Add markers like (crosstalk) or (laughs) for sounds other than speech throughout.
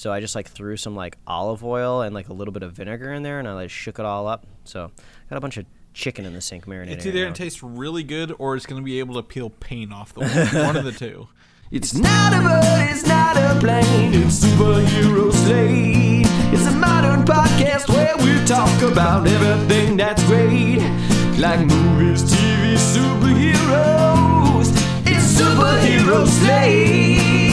So I just like threw some like olive oil and like a little bit of vinegar in there, and I like shook it all up. So got a bunch of chicken in the sink marinating. It's either now. going to taste really good or it's going to be able to peel paint off the wall. One of the two. (laughs) It's not a bird, it's not a plane, it's superhero slate. It's a modern podcast where we talk about everything that's great. Like movies, TV, superheroes. It's superhero slate.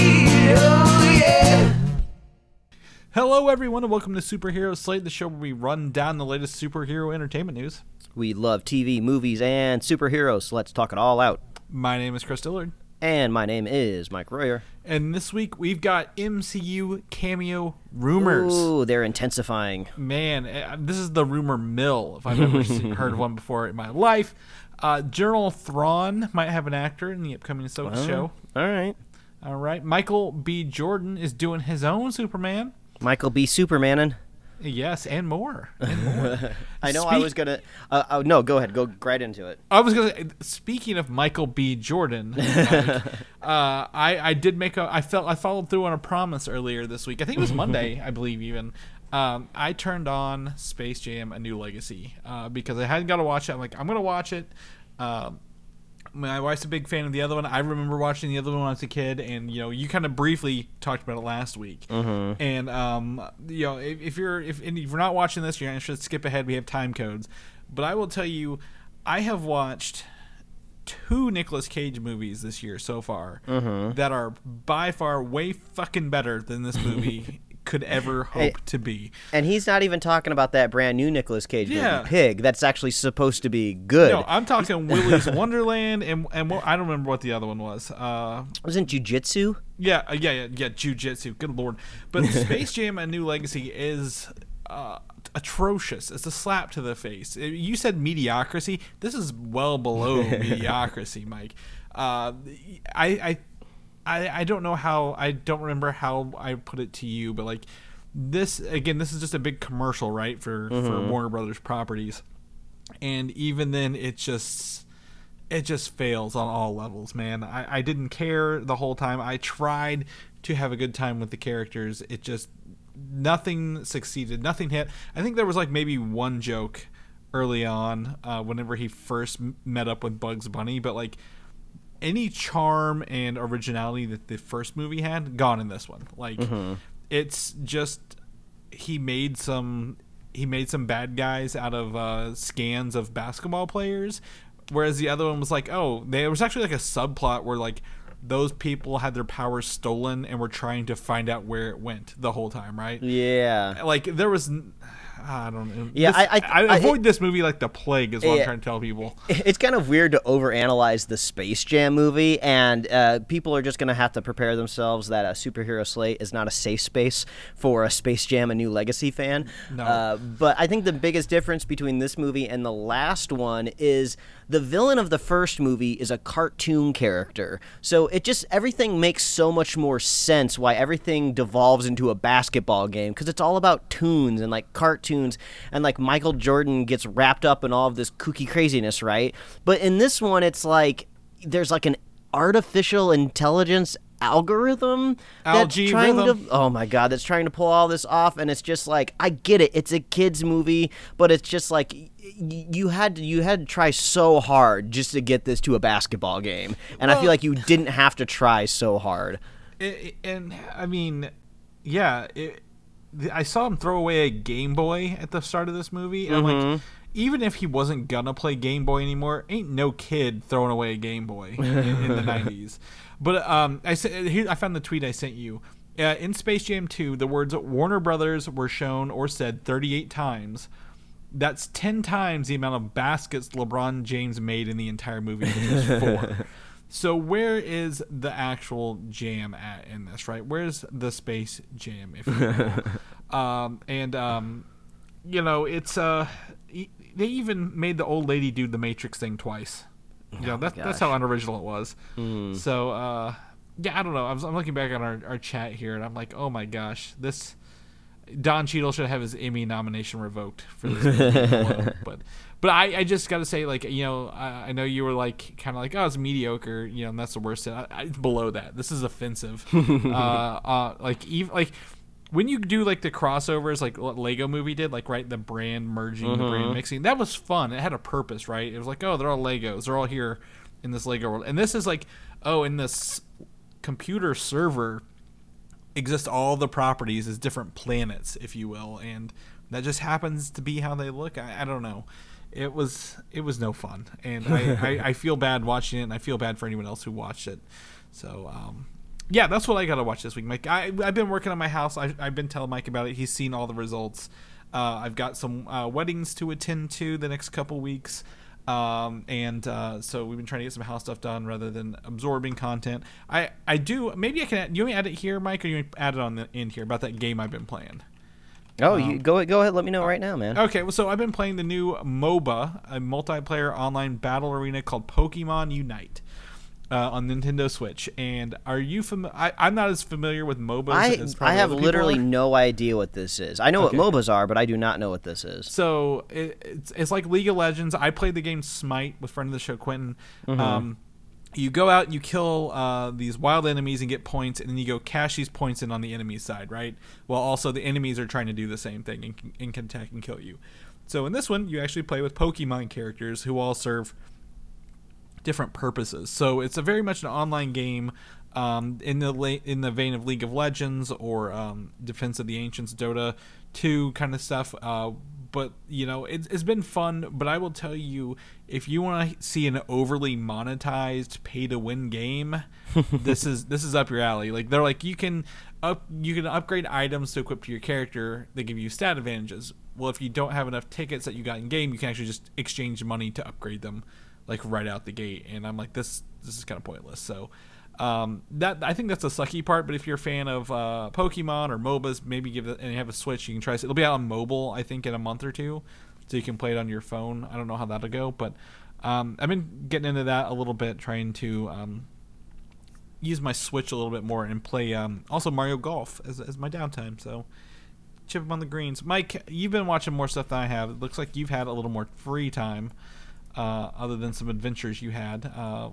Hello, everyone, and welcome to Superhero Slate, the show where we run down the latest superhero entertainment news. We love TV, movies, and superheroes. So let's talk it all out. My name is Chris Dillard, And my name is Mike Royer. and this week we've got MCU cameo rumors. Ooh, they're intensifying. Man, eh, this is the rumor mill, if I've ever seen, (laughs) heard one before in my life. Uh, General Thrawn might have an actor in the upcoming Ahsoka show. All right. All right. Michael B. Jordan is doing his own Superman. Michael B. Supermanin. Yes, and more. And more. (laughs) I know I was gonna. Uh, oh no, go ahead. Go right into it. I was gonna. Speaking of Michael B. Jordan, (laughs) uh, I I did make a. I felt I followed through on a promise earlier this week. I think it was Monday, (laughs) I believe even. Um, I turned on Space Jam: A New Legacy uh, because I hadn't got to watch it. I'm like, I'm gonna watch it. Um, my wife's a big fan of the other one. I remember watching the other one when I was a kid, and you know, you kind of briefly talked about it last week. Mm-hmm. And um, you know, if, if you're if, if you're not watching this, you're should skip ahead. We have time codes, but I will tell you, I have watched two Nicolas Cage movies this year so far that are by far way fucking better than this movie (laughs) could ever (laughs) hope Hey, to be. And he's not even talking about that brand new Nicolas Cage Yeah. movie, Pig. That's actually supposed to be good. No, I'm talking (laughs) Willy's Wonderland, and and what, I don't remember what the other one was. Uh, Wasn't Jujitsu? Yeah, uh, yeah, yeah, yeah. Jujitsu. Good lord. But (laughs) Space Jam: A New Legacy is uh, atrocious. It's a slap to the face. Uh, You said mediocrity. This is well below mediocrity, Mike. Uh, I, I, I, I don't know how. I don't remember how I put it to you, but like this again. This is just a big commercial, right, for for Warner Brothers properties, and even then, it just it just fails on all levels, man. I, I didn't care the whole time. I tried to have a good time with the characters. It just nothing succeeded. Nothing hit. I think there was like maybe one joke early on uh, whenever he first met up with Bugs Bunny, but like any charm and originality that the first movie had gone in this one. Like it's just he made some he made some bad guys out of uh, scans of basketball players, whereas the other one was like, oh, there was actually like a subplot where like those people had their powers stolen and were trying to find out where it went the whole time, right? Yeah. Like there was. I don't know. Yeah, This- I- I- I- avoid this movie like the plague is what I'm trying to tell people. (laughs) It's kind of weird to overanalyze the Space Jam movie, and uh, people are just going to have to prepare themselves that a superhero slate is not a safe space for a Space Jam: A New Legacy fan. No. Uh, but I think the biggest difference between this movie and the last one is the villain of the first movie is a cartoon character, so it just everything makes so much more sense why everything devolves into a basketball game because it's all about tunes and like cartoons and like Michael Jordan gets wrapped up in all of this kooky craziness, right? But in this one, it's like there's like an artificial intelligence algorithm that's trying Algorithm. to oh my god that's trying to pull all this off and it's just like i get it it's a kids movie but it's just like y- you had to you had to try so hard just to get this to a basketball game and i feel like you didn't have to try so hard it, and I mean, yeah, it, I saw him throw away a Game Boy at the start of this movie, and I'm like, mm-hmm. even if he wasn't gonna play Game Boy anymore, ain't no kid throwing away a Game Boy in, in the (laughs) '90s. But um, I sent here I found the tweet I sent you. Uh, in Space Jam 2, the words Warner Brothers were shown or said 38 times. That's 10 times the amount of baskets LeBron James made in the entire movie, which (laughs) four. So where is the actual jam at in this, right? Where's the space jam, if you will? (laughs) um, and um, you know, it's uh, they even made the old lady do the Matrix thing twice. You know, that's that's how unoriginal it was. So uh, yeah, I don't know. I was, I'm looking back on our, our chat here, and I'm like, oh my gosh, this Don Cheadle should have his Emmy nomination revoked for this. (laughs) But but I, I just got to say, like you know, I, I know you were like kind of like, oh, it's mediocre, you know, and that's the worst. I, I, it's below that. This is offensive. (laughs) uh, uh, like even like when you do like the crossovers, like what Lego Movie did, like right the brand merging, the Mm-hmm. brand mixing, that was fun. It had a purpose, right? It was like, oh, they're all Legos, they're all here in this Lego world, and this is like, oh, in this computer server exist all the properties as different planets, if you will, and that just happens to be how they look. I, I don't know. It was it was no fun, and I, I, (laughs) I feel bad watching it, and I feel bad for anyone else who watched it. So um, yeah, that's what I got to watch this week, Mike. I I've been working on my house. I, I've been telling Mike about it. He's seen all the results. Uh, I've got some uh, weddings to attend to the next couple weeks. Um, and uh, so we've been trying to get some house stuff done rather than absorbing content. I, I do maybe I can add, you want add it here, Mike, or you add it on the end here about that game I've been playing. Oh, you go go ahead. Let me know right now, man. Okay, well, so I've been playing the new MOBA, a multiplayer online battle arena called Pokemon Unite. Uh, on Nintendo Switch, and are you familiar? I'm not as familiar with MOBAs. I as I have literally are. no idea what this is. I know Okay. what MOBAs are, but I do not know what this is. So it, it's it's like League of Legends. I played the game Smite with friend of the show Quentin. Mm-hmm. Um, you go out, you kill uh, these wild enemies and get points, and then you go cash these points in on the enemy side, right? While also the enemies are trying to do the same thing and, and can attack and kill you. So in this one, you actually play with Pokemon characters who all serve different purposes. So it's a very much an online game um, in the la- in the vein of League of Legends or um, Defense of the Ancients, Dota 2 kind of stuff. Uh, but you know, it's, it's been fun. But I will tell you, if you want to see an overly monetized pay to win game, (laughs) this is this is up your alley. Like they're like you can up you can upgrade items to equip to your character. They give you stat advantages. Well, if you don't have enough tickets that you got in game, you can actually just exchange money to upgrade them like right out the gate and i'm like this this is kind of pointless so um, that I think that's the sucky part. But if you're a fan of uh, Pokemon or MOBAs, maybe give it and you have a Switch, you can try. it. It'll be out on mobile, I think, in a month or two, so you can play it on your phone. I don't know how that'll go, but um, I've been getting into that a little bit, trying to um, use my Switch a little bit more and play um, also Mario Golf as, as my downtime. So chip on the greens. Mike, you've been watching more stuff than I have. It looks like you've had a little more free time, uh, other than some adventures you had. Uh,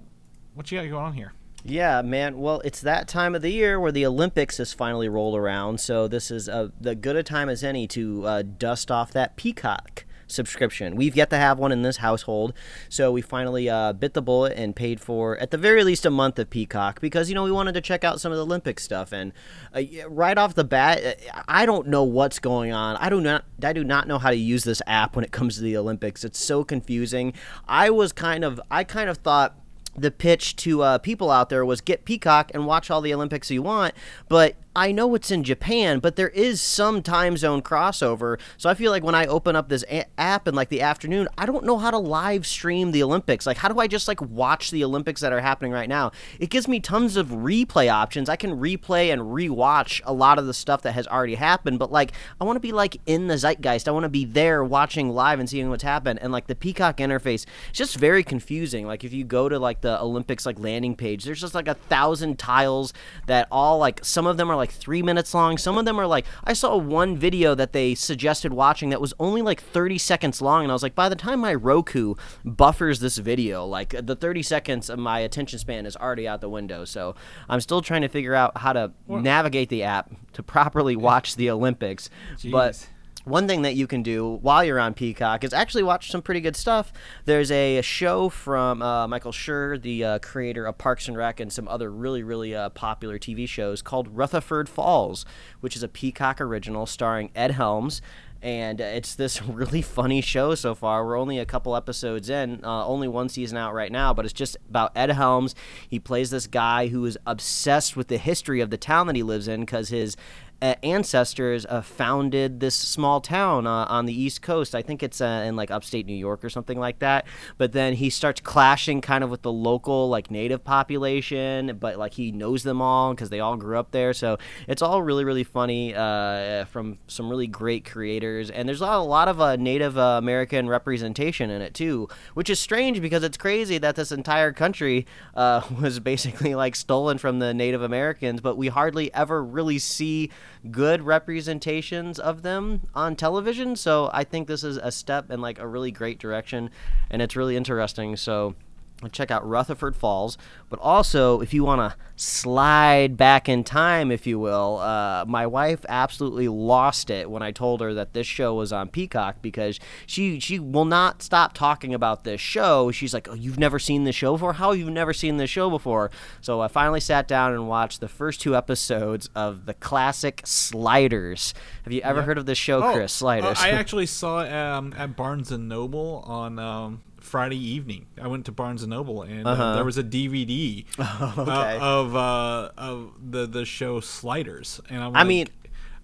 what you got going on here? Yeah, man. Well, it's that time of the year where the Olympics has finally rolled around, so this is a, the good a time as any to uh, dust off that Peacock subscription. We've yet to have one in this household, so we finally uh, bit the bullet and paid for, at the very least, a month of Peacock because you know we wanted to check out some of the Olympic stuff. And uh, right off the bat, I don't know what's going on. I do not. I do not know how to use this app when it comes to the Olympics. It's so confusing. I was kind of. I kind of thought the pitch to uh, people out there was get Peacock and watch all the Olympics you want. But I know it's in Japan, but there is some time zone crossover. So I feel like when I open up this a- app in like the afternoon, I don't know how to live stream the Olympics. Like, how do I just like watch the Olympics that are happening right now? It gives me tons of replay options. I can replay and rewatch a lot of the stuff that has already happened. But like, I want to be like in the zeitgeist. I want to be there watching live and seeing what's happened. And like the Peacock interface, it's just very confusing. Like if you go to like the Olympics like landing page, there's just like a thousand tiles that all like some of them are like three minutes long. Some of them are like I saw one video that they suggested watching that was only like 30 seconds long, and I was like, by the time my Roku buffers this video, like the 30 seconds of my attention span is already out the window. So I'm still trying to figure out how to navigate the app to properly watch the Olympics. But. One thing that you can do while you're on Peacock is actually watch some pretty good stuff. There's a show from uh, Michael Schur, the uh, creator of Parks and Rec, and some other really, really uh, popular TV shows called Rutherford Falls, which is a Peacock original starring Ed Helms. And uh, it's this (laughs) really funny show so far. We're only a couple episodes in, uh, only one season out right now, but it's just about Ed Helms. He plays this guy who is obsessed with the history of the town that he lives in because his ancestors uh, founded this small town uh, on the East Coast. I think it's uh, in like upstate New York or something like that. But then he starts clashing kind of with the local like native population, but like he knows them all because they all grew up there. So it's all really really funny uh, from some really great creators, and there's a lot, of uh, Native uh, American representation in it too, which is strange because it's crazy that this entire country uh, (laughs) was basically like stolen from the Native Americans, but we hardly ever really see good representations of them on television. So I think this is a step in like a really great direction, and it's really interesting. So check out Rutherford Falls. But also, if you want to slide back in time, if you will, uh, my wife absolutely lost it when I told her that this show was on Peacock because she she will not stop talking about this show. She's like, "Oh, you've never seen this show before? How you've you never seen this show before?" So I finally sat down and watched the first two episodes of the classic Sliders. Have you ever heard of this show, Chris? Sliders. uh, I (laughs) actually saw it um, at Barnes and Noble on um, Friday evening. I went to Barnes and Noble, and uh, Uh-huh. there was a DVD (laughs) okay. uh, of uh, of the the show Sliders, and I'm I like, mean,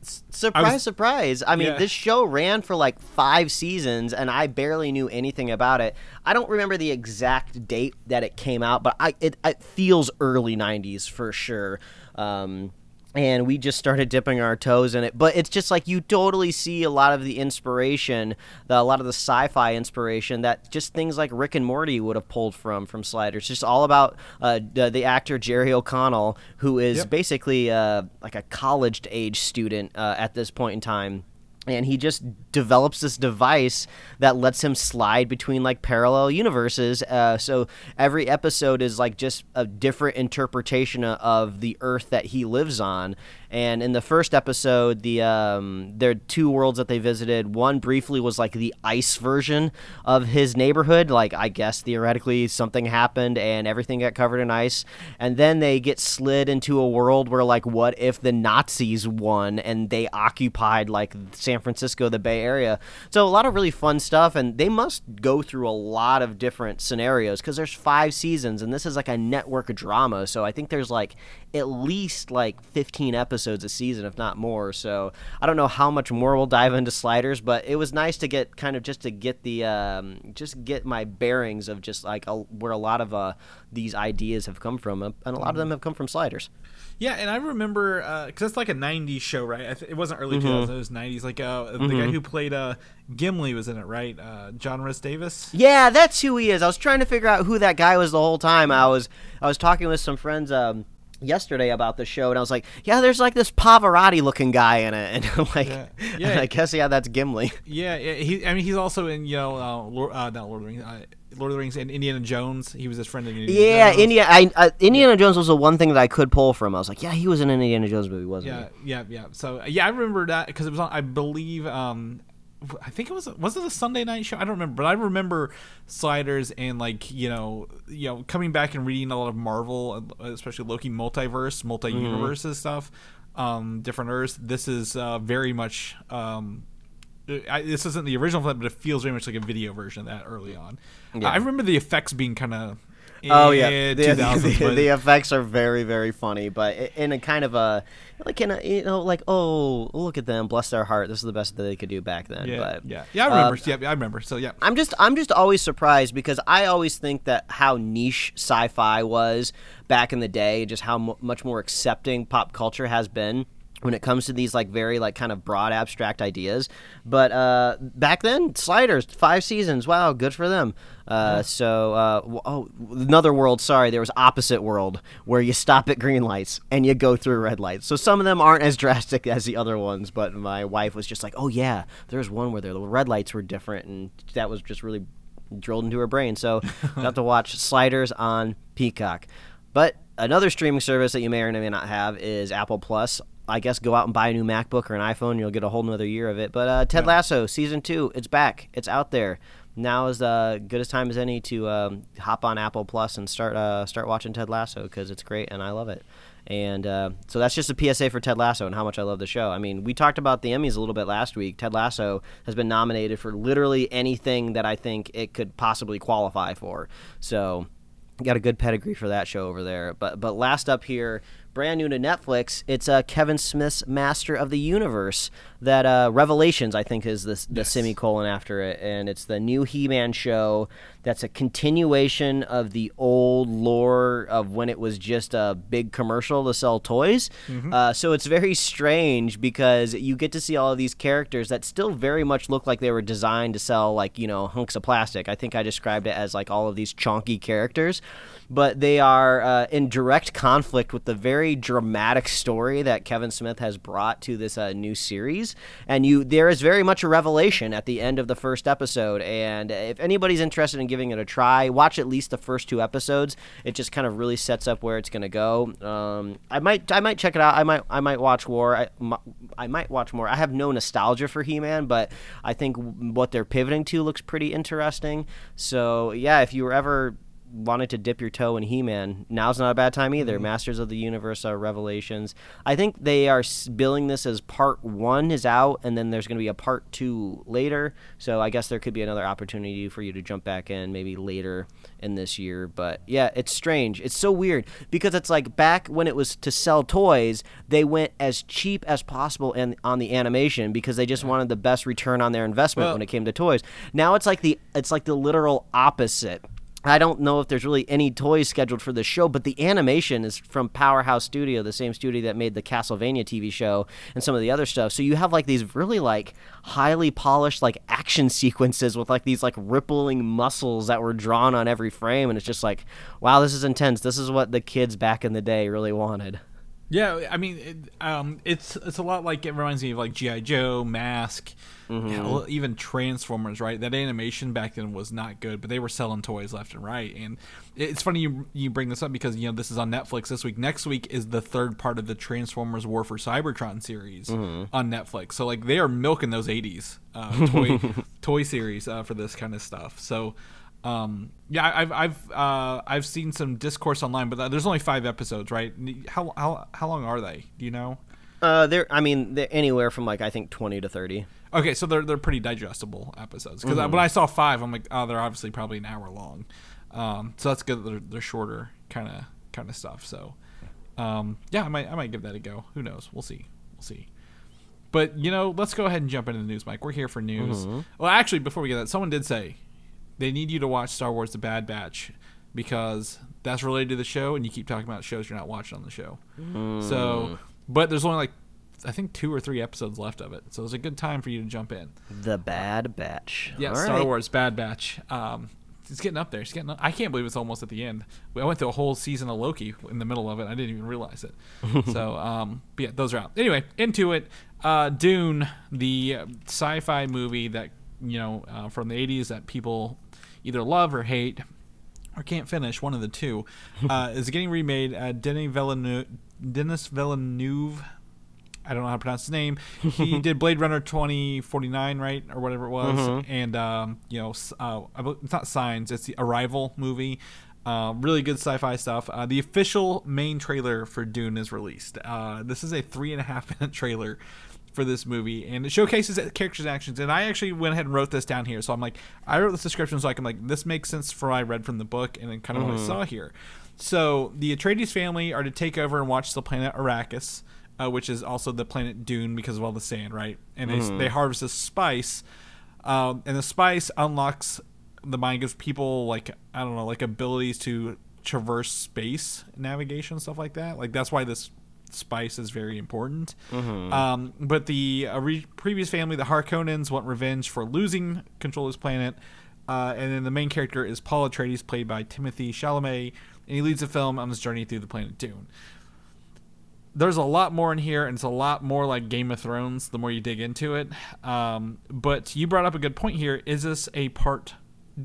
surprise, was- surprise. I mean, Yeah. this show ran for like five seasons, and I barely knew anything about it. I don't remember the exact date that it came out, but I it, it feels early '90s for sure. Um, and we just started dipping our toes in it, but it's just like you totally see a lot of the inspiration, the, a lot of the sci-fi inspiration that just things like Rick and Morty would have pulled from from Sliders. Just all about uh, the, the actor Jerry O'Connell, who is Yep. basically uh, like a college age student uh, at this point in time. And he just develops this device that lets him slide between like parallel universes. Uh, so every episode is like just a different interpretation of the Earth that he lives on. And in the first episode, the um, there are two worlds that they visited. One briefly was like the ice version of his neighborhood. Like I guess theoretically something happened and everything got covered in ice. And then they get slid into a world where like what if the Nazis won and they occupied like San Francisco, the Bay Area. So a lot of really fun stuff. And they must go through a lot of different scenarios because there's five seasons and this is like a network drama. So I think there's like at least like 15 episodes a season, if not more. So I don't know how much more we'll dive into sliders, but it was nice to get kind of just to get the um, just get my bearings of just like a, where a lot of uh, these ideas have come from, and a lot of them have come from sliders. Yeah, and I remember because it's like a '90s show, right? I th- it wasn't early Mm-hmm. 2000s; it was '90s. Like uh, the guy who played uh, Gimli was in it, right? Uh, John Rhys-Davies. Yeah, that's who he is. I was trying to figure out who that guy was the whole time. I was I was talking with some friends um, yesterday about the show, and I was like, "Yeah, there's like this Pavarotti looking guy in it," (laughs) and I'm like, Yeah. and I guess yeah, that's Gimli. (laughs) Yeah, yeah, he. I mean, he's also in you know, uh, Lord, uh, not Lord of the Rings, uh, Lord of the Rings and Indiana Jones. He was his friend in Indiana Yeah, Jones. India. I, uh, Indiana Jones was the one thing that I could pull from. I was like, yeah, he was in an Indiana Jones movie, wasn't he? Yeah, yeah, yeah. So yeah, I remember that because it was on. I believe. Um, I think it was was it a Sunday night show? I don't remember, but I remember Sliders and like you know you know coming back and reading a lot of Marvel, uh, especially Loki multiverse, multi universes stuff, um, different Earths. This is uh, very much. Um, I, this isn't the original film, but it feels very much like a video version of that early on. Yeah. I remember the effects being kind of. Oh yeah, the, 2000s, the, the effects are very very funny, but in a kind of a like in a you know like oh look at them, bless their heart. This is the best that they could do back then. yeah, but, yeah, yeah. I uh, remember. yeah, I remember. So yeah, I'm just I'm just always surprised because I always think that how niche sci-fi was back in the day, just how mu much more accepting pop culture has been when it comes to these like very like kind of broad abstract ideas. But uh, back then, Sliders five seasons. Wow, good for them. Uh, So uh, w- oh, another world. Sorry, there was opposite world where you stop at green lights and you go through red lights. So some of them aren't as (laughs) drastic as the other ones. But my wife was just like, oh yeah, there's one where the red lights were different, and that was just really drilled into her brain. So (laughs) have to watch Sliders on Peacock. But another streaming service that you may or may not have is Apple Plus. I guess go out and buy a new MacBook or an iPhone, you'll get a whole nother year of it. But uh, Ted Lasso season two, it's back. It's out there. Now is uh, good as time as any to um, hop on Apple Plus and start uh, start watching Ted Lasso because it's great and I love it. And uh, so that's just a PSA for Ted Lasso and how much I love the show. I mean, we talked about the Emmys a little bit last week. Ted Lasso has been nominated for literally anything that I think it could possibly qualify for. So got a good pedigree for that show over there. But but last up here, brand new to Netflix, it's uh, Kevin Smith's Master of the Universe. That uh, Revelations, I think, is the the semicolon after it, and it's the new He-Man show. That's a continuation of the old lore of when it was just a big commercial to sell toys. Uh, so it's very strange because you get to see all of these characters that still very much look like they were designed to sell like you know hunks of plastic. I think I described it as like all of these chonky characters, but they are uh, in direct conflict with the very dramatic story that Kevin Smith has brought to this uh, new series. And you, there is very much a revelation at the end of the first episode. And if anybody's interested in giving it a try. Watch at least the first two episodes. It just kind of really sets up where it's going to go. Um, I might I might check it out. I might I might watch War. I, I might watch more. I have no nostalgia for He-Man, but I think what they're pivoting to looks pretty interesting. So yeah, if you were ever wanted to dip your toe in He-Man, now's not a bad time either. Mm-hmm. Masters of the Universe uh, Revelations. I think they are billing this as part one is out, and then there's going to be a part two later. So I guess there could be another opportunity for you to jump back in maybe later in this year. But yeah, it's strange. It's so weird because it's like back when it was to sell toys, they went as cheap as possible in, on the animation because they just wanted the best return on their investment Well- when it came to toys. Now it's like the it's like the literal opposite. I don't know if there's really any toys scheduled for this show, but the animation is from Powerhouse Studio, the same studio that made the Castlevania TV show and some of the other stuff. So you have like these really like highly polished like action sequences with like these like rippling muscles that were drawn on every frame and it's just like, wow, this is intense. This is what the kids back in the day really wanted. Yeah, I mean, it, um, it's it's a lot like it reminds me of like GI Joe, Mask, Mm-hmm. hell, even Transformers. Right, that animation back then was not good, but they were selling toys left and right. And it's funny you you bring this up because you know this is on Netflix this week. Next week is the third part of the Transformers War for Cybertron series Mm-hmm. on Netflix. So like they are milking those '80s uh, toy (laughs) toy series uh, for this kind of stuff. So. Um, yeah, I've I've uh, I've seen some discourse online, but there's only five episodes, right? How how how long are they? Do you know? Uh, they're I mean they're anywhere from like I think twenty to thirty. Okay, so they're they're pretty digestible episodes. Because when I saw five, I'm like, oh, they're obviously probably an hour long. Um, so that's good. That they're, they're shorter, kind of kind of stuff. So, um, yeah, I might I might give that a go. Who knows? We'll see. We'll see. But you know, let's go ahead and jump into the news, Mike. We're here for news. Well, actually, before we get that, someone did say they need you to watch Star Wars: The Bad Batch because that's related to the show, and you keep talking about shows you're not watching on the show. So, but there's only like I think two or three episodes left of it, so it's a good time for you to jump in. The Bad Batch. Yeah, All Star right. Wars Bad Batch. Um, it's getting up there. It's getting. Up. I can't believe it's almost at the end. I went through a whole season of Loki in the middle of it. I didn't even realize it. (laughs) so, um, but yeah, those are out. Anyway, into it. Uh, Dune, the uh, sci-fi movie that you know uh, from the '80s that people either love or hate or can't finish, one of the two, (laughs) uh, is getting remade. Uh, Denis Villeneuve, Denis Villeneuve I don't know how to pronounce his name. He (laughs) did Blade Runner 2049, right, or whatever it was, and um, you know, uh, it's not Signs, it's the Arrival movie. Uh, really good sci-fi stuff. Uh, the official main trailer for Dune is released. Uh, this is a three and a half minute trailer for this movie, and it showcases the characters' actions. And I actually went ahead and wrote this down here, so I'm like, I wrote this description so I can like, this makes sense for what I read from the book, and then kind of what I saw here. So the Atreides family are to take over and watch the planet Arrakis uh, which is also the planet Dune because of all the sand, right? And they, they harvest this spice, um, and the spice unlocks the mind, gives people like I don't know, like abilities to traverse space navigation stuff like that. Like that's why this spice is very important. Um, but the uh, re- previous family, the Harkonnens, want revenge for losing control of this planet. Uh, and then the main character is Paul Atreides, played by Timothée Chalamet, and he leads the film on this journey through the planet Dune there's a lot more in here, and it's a lot more like Game of Thrones the more you dig into it. Um, but you brought up a good point here. Is this a part,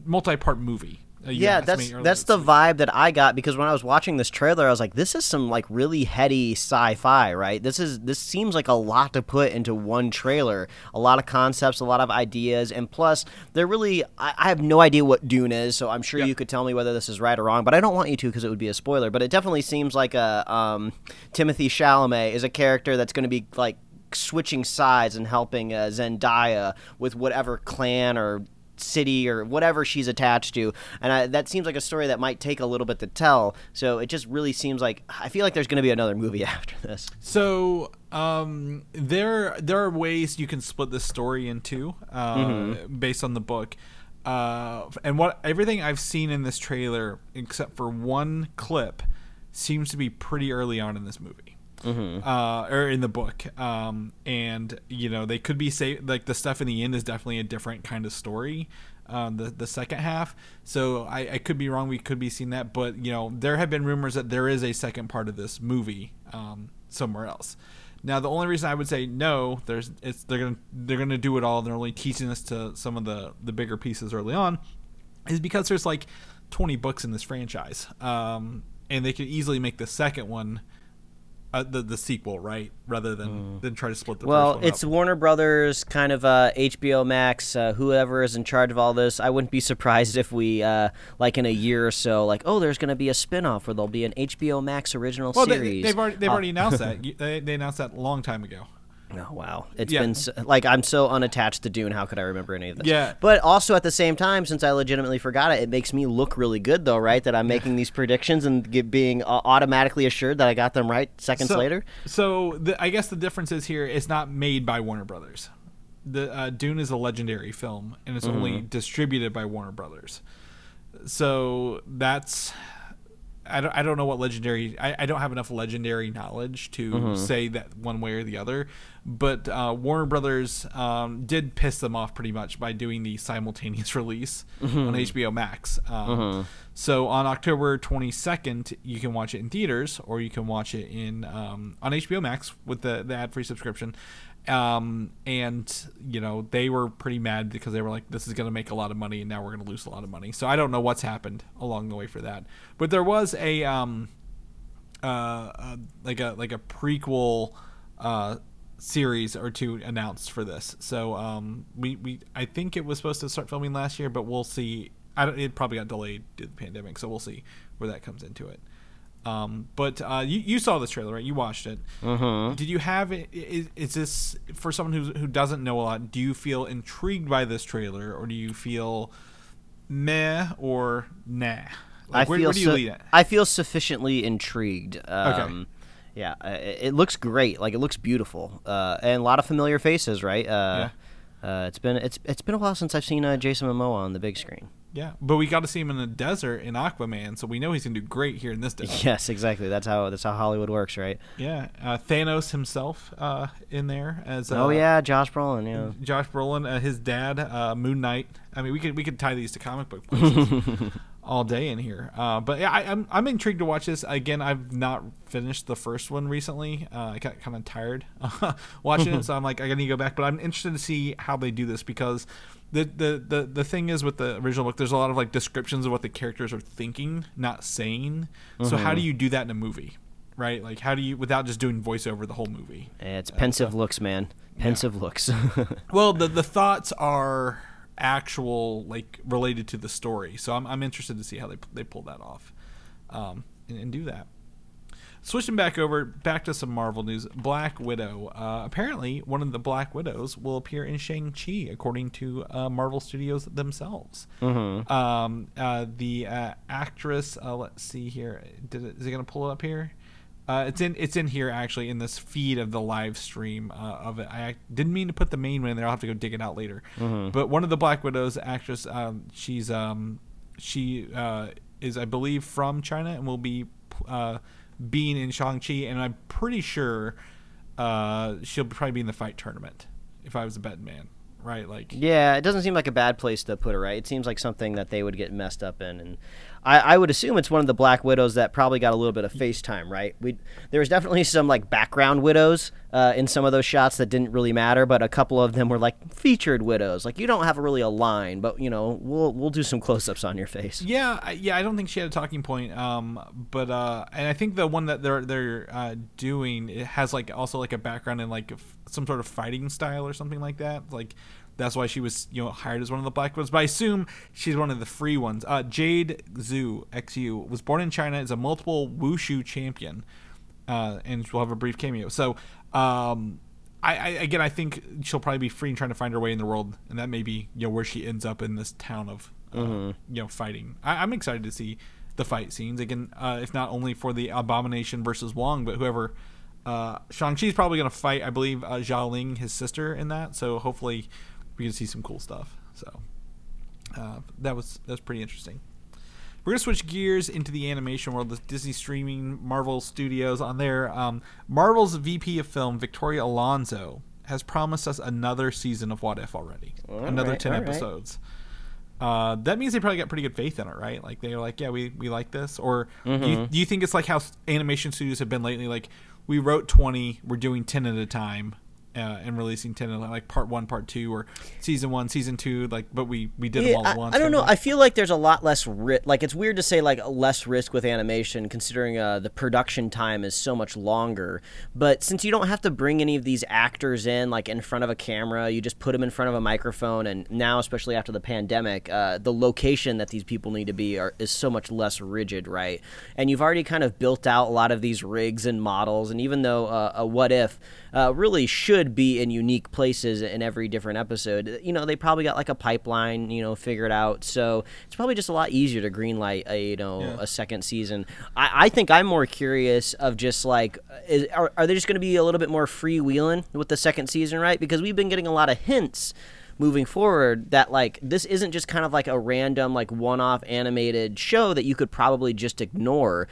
multi-part movie? Uh, yeah that's that's the week. vibe that i got because when i was watching this trailer i was like this is some like really heady sci-fi right this is this seems like a lot to put into one trailer a lot of concepts a lot of ideas and plus they're really i, I have no idea what dune is so i'm sure Yeah. you could tell me whether this is right or wrong but i don't want you to because it would be a spoiler but it definitely seems like a um, timothée chalamet is a character that's going to be like switching sides and helping uh, zendaya with whatever clan or city or whatever she's attached to and I, that seems like a story that might take a little bit to tell so it just really seems like i feel like there's going to be another movie (laughs) after this So um, there there are ways you can split this story into uh, Mm-hmm. based on the book. Uh, and what everything I've seen in this trailer, except for one clip, seems to be pretty early on in this movie. Uh, or in the book, um, and you know they could be say like the stuff in the end is definitely a different kind of story. Um, the the second half, so I, I could be wrong. We could be seeing that, but you know there have been rumors that there is a second part of this movie um, somewhere else. Now the only reason I would say no, there's it's they're gonna they're gonna do it all. They're only teaching us to some of the the bigger pieces early on is because there's like 20 books in this franchise, um, and they could easily make the second one. Uh, the the sequel, right? Rather than than try to split the Mm. Well, it's up. Warner Brothers, kind of uh, HBO Max, uh, whoever is in charge of all this. I wouldn't be surprised if we, uh, like in a year or so, like, oh, there's going to be a spinoff where there'll be an HBO Max original well, series. they've already they've Uh, already announced (laughs) that. They, they announced that a long time ago. Oh wow, it's Yeah. been so, like I'm so unattached to Dune. How could I remember any of this? Yeah. But also at the same time, since I legitimately forgot it, it makes me look really good though, right? That I'm making these predictions and get, being uh, automatically assured that I got them right seconds so, later. So the, I guess the difference is here it's not made by Warner Brothers. The uh, Dune is a legendary film, and it's only Mm-hmm. distributed by Warner Brothers. So that's I don't I don't know what legendary I, I don't have enough legendary knowledge to Mm-hmm. say that one way or the other. But uh, Warner Brothers um, did piss them off pretty much by doing the simultaneous (laughs) release Mm-hmm. on HBO Max. Um, So on October 22nd, you can watch it in theaters, or you can watch it in um, on HBO Max with the, the ad free subscription. Um, and you know they were pretty mad because they were like, "This is going to make a lot of money, and now we're going to lose a lot of money." So I don't know what's happened along the way for that. But there was a um, uh, uh, like a like a prequel uh, series or two announced for this. So um, we we I think it was supposed to start filming last year, but we'll see. I don't, it probably got delayed due to the pandemic, so we'll see where that comes into it. Um, but uh, you you saw this trailer, right? You watched it. Mm-hmm. Did you have? i- Is, is this for someone who who doesn't know a lot? Do you feel intrigued by this trailer, or do you feel meh or nah? Like, I where, feel where do you su-? I feel sufficiently intrigued. Um, Yeah, uh, it, it looks great. Like it looks beautiful, uh, and a lot of familiar faces. Right? Uh, uh, it's been it's it's been a while since I've seen uh, Jason Momoa on the big screen. Yeah, but we got to see him in the desert in Aquaman, so we know he's gonna do great here in this desert. (laughs) Yes, exactly. That's how that's how Hollywood works, right? Yeah, uh, Thanos himself uh, in there as uh, oh yeah, Josh Brolin. Yeah. Josh Brolin, uh, his dad, uh, Moon Knight. I mean, we could we could tie these to comic book places (laughs) all day in here. Uh, but yeah, I, I'm I'm intrigued to watch this. Again, I've not finished the first one recently. Uh, I got kind of tired (laughs) watching it, so I'm like, I gotta go back. But I'm interested to see how they do this because the, the the the thing is with the original book, there's a lot of like descriptions of what the characters are thinking, not saying. So how do you do that in a movie? Right, like how do you without just doing voiceover the whole movie? It's pensive looks, man. Pensive looks. (laughs) Well, the the thoughts are actual like related to the story, so I'm I'm interested to see how they they pull that off, um, and, and do that. Switching back over back to some Marvel news, Black Widow. Uh, apparently, one of the Black Widows will appear in Shang Chi, according to uh, Marvel Studios themselves. Mm-hmm. Um, uh, the uh, actress, uh, let's see here, Did it, is it going to pull it up here? Uh, it's in it's in here actually in this feed of the live stream uh, of it. I didn't mean to put the main one in there. I'll have to go dig it out later. But one of the Black Widows actress, um, she's um, she uh, is I believe from China and will be uh, being in Shang Chi, and I'm pretty sure uh, she'll probably be in the fight tournament. If I was a betting man, right? Like yeah, it doesn't seem like a bad place to put her, right? It seems like something that they would get messed up in, and I, I would assume it's one of the Black Widows that probably got a little bit of FaceTime, right? We there was definitely some like background widows uh, in some of those shots that didn't really matter, but a couple of them were like featured widows. Like you don't have really a line, but you know we'll we'll do some close-ups on your face. Yeah, yeah. I don't think she had a talking point. Um, but uh, and I think the one that they're they're uh, doing it has like also like a background in like f- some sort of fighting style or something like that. Like that's why she was you know hired as one of the black ones. But I assume she's one of the free ones. Uh, Jade Zhu XU was born in China is a multiple wushu champion, uh, and she'll have a brief cameo. So. Um, I, I again, I think she'll probably be free and trying to find her way in the world, and that may be you know where she ends up in this town of uh, you know fighting. I, I'm excited to see the fight scenes again, uh, if not only for the Abomination versus Wong, but whoever. Uh, Shang Chi's probably going to fight, I believe, uh, Xialing, his sister, in that. So hopefully, we can see some cool stuff. So uh, that was that's pretty interesting. We're gonna switch gears into the animation world. The Disney streaming Marvel Studios on there. Um, Marvel's VP of Film Victoria Alonso has promised us another season of What If already. All another right, ten all right. episodes. Uh, that means they probably got pretty good faith in it, right? Like they're like, yeah, we, we like this. Or do, Mm-hmm. you, do you think it's like how animation studios have been lately? Like we wrote twenty, we're doing ten at a time, uh, and releasing ten like part one, part two, or season one, season two. Like, but we we did Yeah, them all at I, once. I don't know. I feel like there's a lot less ri- like it's weird to say like less risk with animation considering uh, the production time is so much longer. But since you don't have to bring any of these actors in like in front of a camera, you just put them in front of a microphone. And now, especially after the pandemic, uh, the location that these people need to be are, is so much less rigid, right? And you've already kind of built out a lot of these rigs and models. And even though uh, a what if uh, really should be in unique places in every different episode. You know, they probably got like a pipeline, you know, figured out. So it's probably just a lot easier to greenlight a you know Yeah. a second season. I, I think I'm more curious of just like, is, are, are they just going to be a little bit more freewheeling with the second season, right? Because we've been getting a lot of hints moving forward that like this isn't just kind of like a random like one-off animated show that you could probably just ignore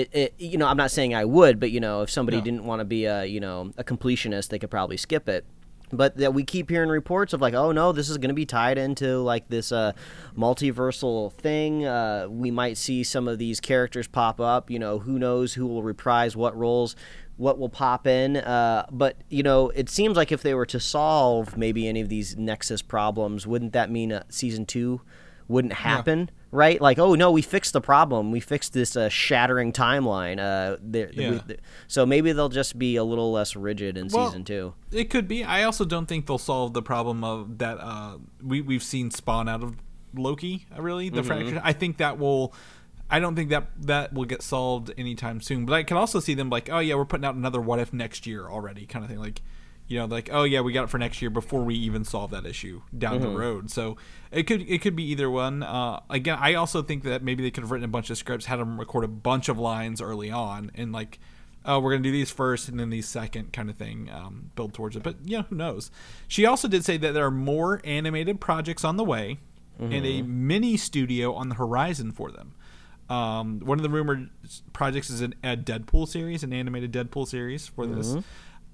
it, it you know i'm not saying i would but you know if somebody No. didn't want to be a you know a completionist they could probably skip it. But that we keep hearing reports of like oh no this is going to be tied into like this uh multiversal thing. Uh we might see some of these characters pop up you know who knows who will reprise what roles what will pop in. Uh but you know it seems like if they were to solve maybe any of these nexus problems wouldn't that mean uh, season 2 wouldn't happen right like oh no we fixed the problem we fixed this uh, shattering timeline uh there Yeah. we- so maybe they'll just be a little less rigid in Well, season 2 It could be. I also don't think they'll solve the problem of that uh, we we've seen spawn out of Loki. uh, Really, Mm-hmm. the fracture. I think that will. I don't think that that will get solved anytime soon. But I can also see them like, oh yeah, we're putting out another what if next year already, kind of thing. Like, you know, like oh yeah, we got it for next year before we even solve that issue down Mm-hmm. the road. So it could it could be either one. Uh, again, I also think that maybe they could have written a bunch of scripts, had them record a bunch of lines early on, and like oh, we're gonna do these first and then these second kind of thing, um, build towards it. But you know, who knows? She also did say that there are more animated projects on the way and a mini studio on the horizon for them. Um, one of the rumored projects is an, a Deadpool series, an animated Deadpool series for this.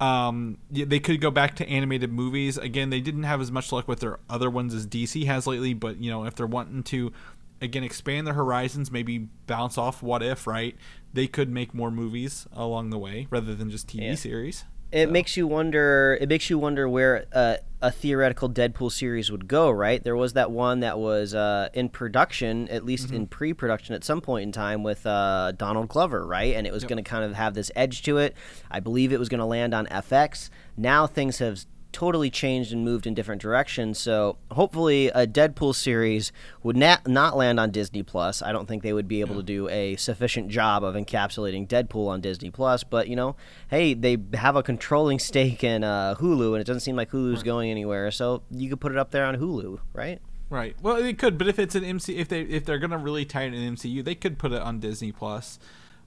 Um, yeah, they could go back to animated movies. Again, they didn't have as much luck with their other ones as DC has lately. But you know, if they're wanting to again expand their horizons, maybe bounce off What If, right? They could make more movies along the way rather than just TV Yeah. series. It So- makes you wonder it makes you wonder where uh, a theoretical deadpool series would go right? There was that one that was uh, in production at least Mm-hmm. in pre-production at some point in time with uh, donald glover right? And it was Yep. going to kind of have this edge to it. I believe it was going to land on fx now things have totally changed and moved in different directions. So hopefully a deadpool series would not, not land on disney plus. I don't think they would be able to do a sufficient job of encapsulating deadpool on disney plus but you know hey they have a controlling stake in uh, hulu and it doesn't seem like hulu's going anywhere so you could put it up there on hulu right? Right. Well, it could, but if it's an MC, if they if they're gonna really tie it in MCU, they could put it on Disney Plus.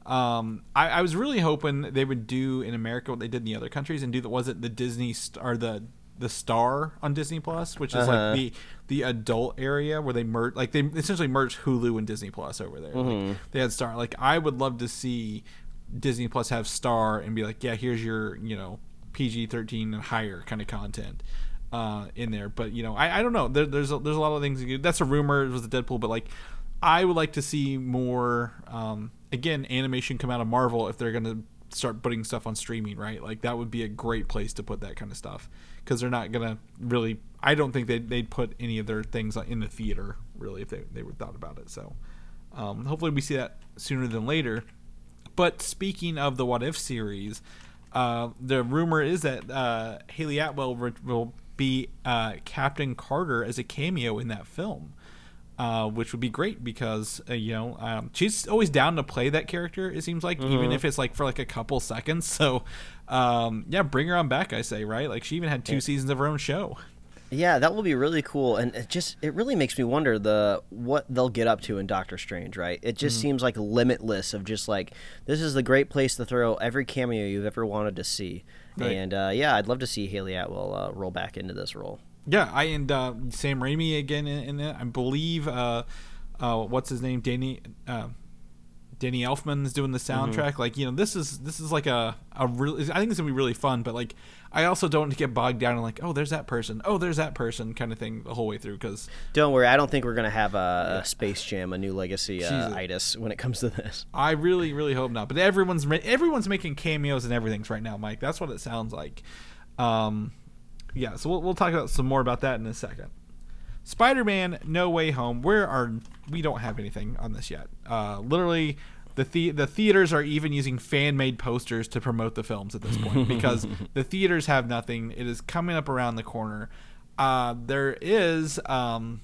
Um, I, I was really hoping they would do in America what they did in the other countries and do that was it the Disney st- or the the Star on Disney Plus, which is Uh-huh. like the the adult area where they merge, like they essentially merged Hulu and Disney Plus over there. Like, they had Star. Like I would love to see Disney Plus have Star and be like, yeah, here's your you know PG thirteen and higher kind of content uh, in there. But you know, I, I don't know. There, there's a, there's a lot of things. That's a rumor. It was a Deadpool, but like, I would like to see more. Um, again, animation come out of Marvel if they're gonna start putting stuff on streaming, right? Like that would be a great place to put that kind of stuff because they're not gonna really. I don't think they'd, they'd put any of their things in the theater really if they they were thought about it. So um, hopefully we see that sooner than later. But speaking of the What If series, uh, the rumor is that uh, Hayley Atwell re- will be uh, Captain Carter as a cameo in that film, uh, which would be great because uh, you know um, she's always down to play that character. It seems like even if it's like for like a couple seconds. (laughs) So um, yeah, bring her on back. I say right. Like she even had two seasons of her own show. Yeah, that will be really cool, and it just it really makes me wonder the what they'll get up to in Doctor Strange. Right? It Mm-hmm. just seems like limitless of just like this is the great place to throw every cameo you've ever wanted to see, Right. and uh, yeah, I'd love to see Hayley Atwell uh, roll back into this role. Yeah, I and uh, Sam Raimi again in, in it. I believe uh, uh, what's his name, Danny. Uh, Danny Elfman is doing the soundtrack. Like you know, this is this is like a a really. I think it's gonna be really fun. But like, I also don't want to get bogged down in like, oh, there's that person, oh, there's that person, kind of thing the whole way through. Because Don't worry, I don't think we're gonna have a, a Space Jam, a new legacy uh, itis when it comes to this. I really, really hope not. But everyone's everyone's making cameos and everything's right now, Mike. That's what it sounds like. Um, yeah, so we'll, we'll talk about some more about that in a second. Spider-Man: No Way Home. Where are we? Don't have anything on this yet. Uh, literally, the, the the theaters are even using fan-made posters to promote the films at this point because (laughs) the theaters have nothing. It is coming up around the corner. Uh, there is um,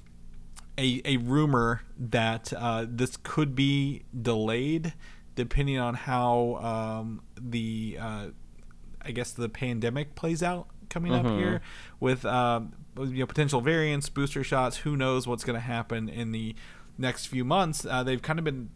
a a rumor that uh, this could be delayed depending on how um, the uh, I guess the pandemic plays out coming up here with um, you know potential variants, booster shots. Who knows what's going to happen in the next few months? Uh, they've kind of been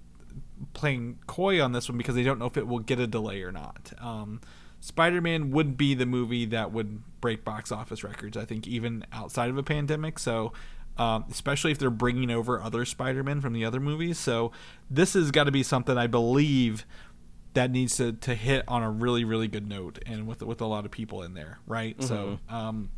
playing coy on this one because they don't know if it will get a delay or not. Um, Spider-Man would be the movie that would break box office records. I think even outside of a pandemic. So. Um, especially if they're bringing over other Spider-Man from the other movies, so this has got to be something I believe that needs to, to hit on a really really good note and with with a lot of people in there right? So um,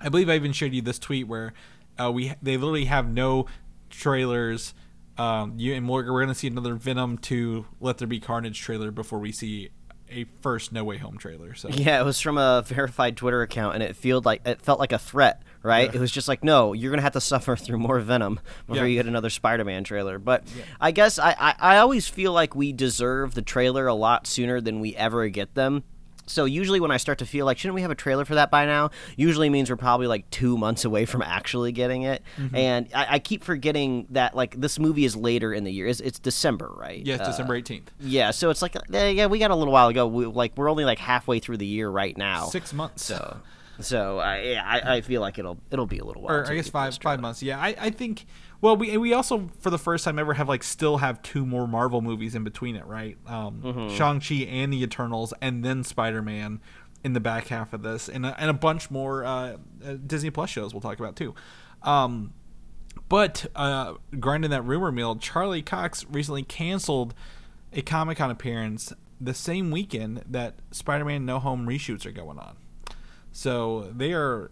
i believe i even shared you this tweet where uh, we they literally have no trailers um, you and we're, we're gonna see another venom to let there be carnage trailer before we see a first no way home trailer so. Yeah, it was from a verified Twitter account, and it felt like it felt like a threat, right? Yeah. It was just like, no, you're gonna have to (laughs) suffer through more Venom before Yeah. you get another Spider-Man trailer. But I guess I, I I always feel like we deserve the trailer a lot sooner than we ever get them. So usually when I start to feel like shouldn't we have a trailer for that by now, usually means we're probably like two months away from actually getting it. Mm-hmm. And I, I keep forgetting that like this movie is later in the year. It's, it's December, right? yes Uh, december 18th yeah, so it's like, yeah, we got a little while ago. We, like we're only like halfway through the year right now. six months So, so I, yeah, I I feel like it'll it'll be a little while. or I guess five five months. Yeah, I, I think. Well, we we also for the first time ever have like still have two more Marvel movies in between it, right? Um, Mm-hmm. Shang Chi and the Eternals, and then Spider Man in the back half of this, and a, and a bunch more uh, uh, Disney Plus shows we'll talk about too. Um, but uh, grinding that rumor mill, Charlie Cox recently canceled a Comic Con appearance the same weekend that Spider Man No Home reshoots are going on. So they are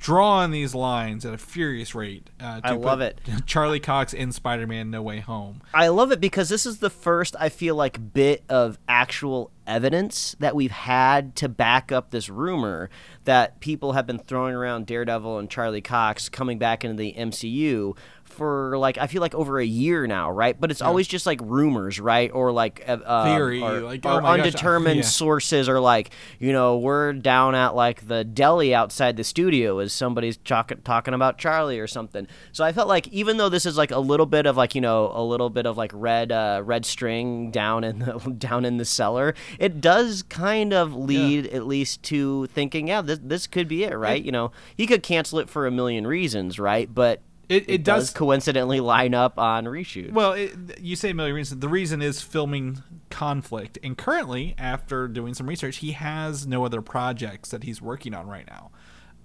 drawing these lines at a furious rate. Uh, to I love it. (laughs) Charlie Cox in Spider Man No Way Home. I love it because this is the first I feel like bit of actual evidence that we've had to back up this rumor that people have been throwing around Daredevil and Charlie Cox coming back into the MCU for like I feel like over a year now, right? But it's always just like rumors, right? Or like uh, um, Theory, or, like, or oh my gosh, undetermined yeah. sources or like, you know, we're down at like the deli outside the studio as somebody's talk- talking about Charlie or something. So I felt like even though this is like a little bit of like you know a little bit of like red uh, red string down in the (laughs) down in the cellar, it does kind of lead at least to thinking, yeah, this this could be it, right? you know, he could cancel it for a million reasons, right? But It, it, does does. coincidentally line up on reshoot. well, it, you say a million reasons. The reason is filming conflict. And currently, after doing some research, he has no other projects that he's working on right now.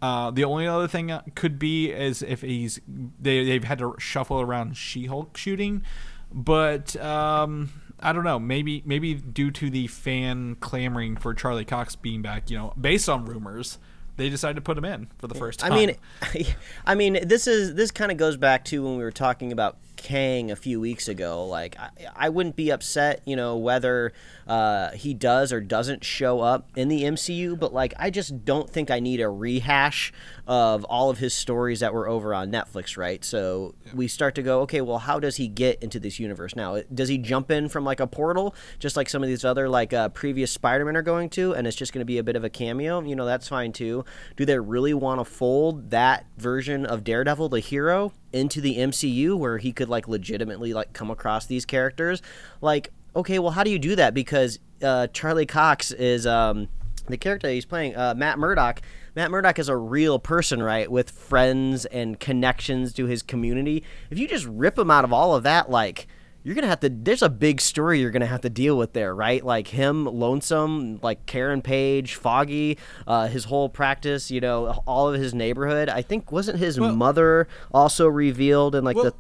Uh, the only other thing could be is if he's they, they've had to shuffle around She-Hulk shooting, but um, I don't know. Maybe maybe due to the fan clamoring for Charlie Cox being back, you know, based on rumors, they decided to put him in for the first time. I mean, (laughs) I mean, this is this kind of goes back to when we were talking about Kang a few weeks ago. Like, I, I wouldn't be upset, you know, whether uh, he does or doesn't show up in the MCU, but like, I just don't think I need a rehash of all of his stories that were over on Netflix, right? So we start to go, okay, well, how does he get into this universe now? Does he jump in from like a portal, just like some of these other like uh, previous Spider-Man are going to, and it's just going to be a bit of a cameo? You know, that's fine too. Do they really want to fold that version of Daredevil, the hero, into the MCU where he could like legitimately like come across these characters? Like, okay, well, how do you do that? Because uh, Charlie Cox is um, the character he's playing, uh, Matt Murdock. Matt Murdock is a real person, right, with friends and connections to his community. If you just rip him out of all of that, like you're gonna have to. There's a big story you're gonna have to deal with there, right? Like him, lonesome, like Karen Page, Foggy, uh, his whole practice, you know, all of his neighborhood. I think wasn't his Well- mother also revealed in like the Well,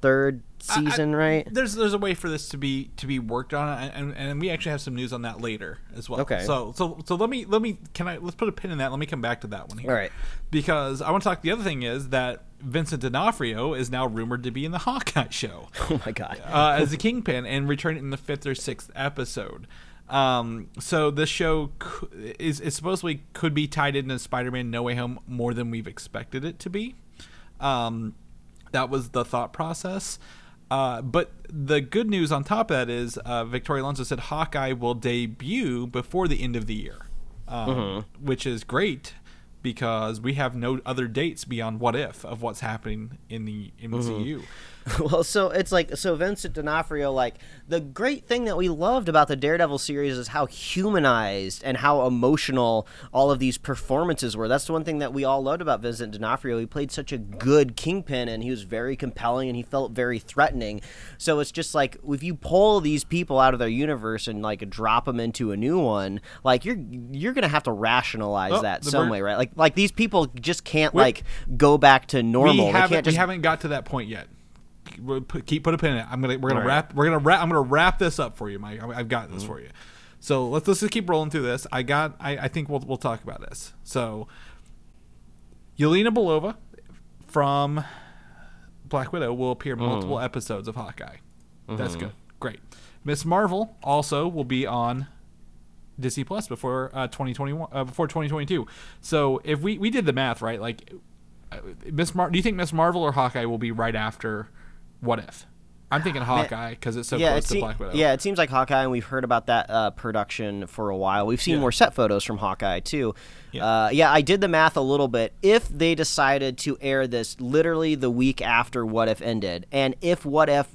third I- I- season, right? There's there's a way for this to be to be worked on, and, and, and we actually have some news on that later as well. Okay. So so so let me let me can I let's put a pin in that. Let me come back to that one here. All right. Because I want to talk. The other thing is that Vincent D'Onofrio is now rumored to be in the Hawkeye show (laughs) Oh my god. uh, as the Kingpin and returning in the fifth or sixth episode. Um, so this show is, is supposedly could be tied into Spider-Man No Way Home more than we've expected it to be. Um, that was the thought process. Uh, but the good news on top of that is uh, Victoria Alonso said Hawkeye will debut before the end of the year, um, which is great because we have no other dates beyond What If of what's happening in the MCU. (laughs) well, so it's like so Vincent D'Onofrio. Like the great thing that we loved about the Daredevil series is how humanized and how emotional all of these performances were. That's the one thing that we all loved about Vincent D'Onofrio. He played such a good Kingpin, and he was very compelling, and he felt very threatening. So it's just like if you pull these people out of their universe and like drop them into a new one, like you're you're gonna have to rationalize Oh, that some bird- way, right? Like like these people just can't We're- like go back to normal. We haven't, can't just we haven't got to that point yet. Keep put a pin in it. I'm gonna we're gonna right. wrap we're gonna wrap I'm gonna wrap this up for you, Mike. I've got this Mm-hmm. for you. So let's let's just keep rolling through this. I got I, I think we'll we'll talk about this. So Yelena Belova from Black Widow will appear in Mm-hmm. multiple episodes of Hawkeye. That's good. Great. Miss Marvel also will be on Disney Plus before uh, 2021 uh, before 2022. So if we we did the math right, like uh, Miss Mar, do you think Miss Marvel or Hawkeye will be right after What If? I'm thinking Hawkeye because it's so yeah, close it to Black Widow. Yeah, it seems like Hawkeye, and we've heard about that uh, production for a while. We've seen Yeah. more set photos from Hawkeye too. Yeah. Uh, yeah, I did the math a little bit. If they decided to air this literally the week after What If ended, and if What If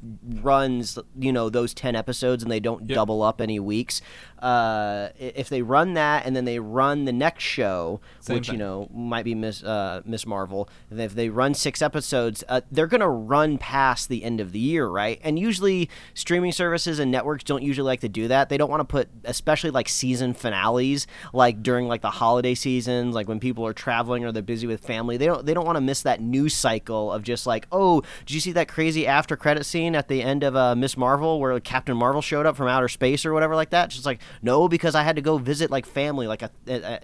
runs, you know, those ten episodes and they don't Yep. double up any weeks, uh, if they run that and then they run the next show, Same which you know might be Miss uh, Miss Marvel, and if they run six episodes, uh, they're gonna run past the end of the year, right? And usually streaming services and networks don't usually like to do that. They don't want to put, especially like season finales, like during like the holiday seasons, like when people are traveling or they're busy with family. They don't they don't want to miss that news cycle of just like, oh, did you see that crazy after credit scene at the end of uh, Miss Marvel where Captain Marvel showed up from outer space or whatever like that? Just like no, because I had to go visit like family like a,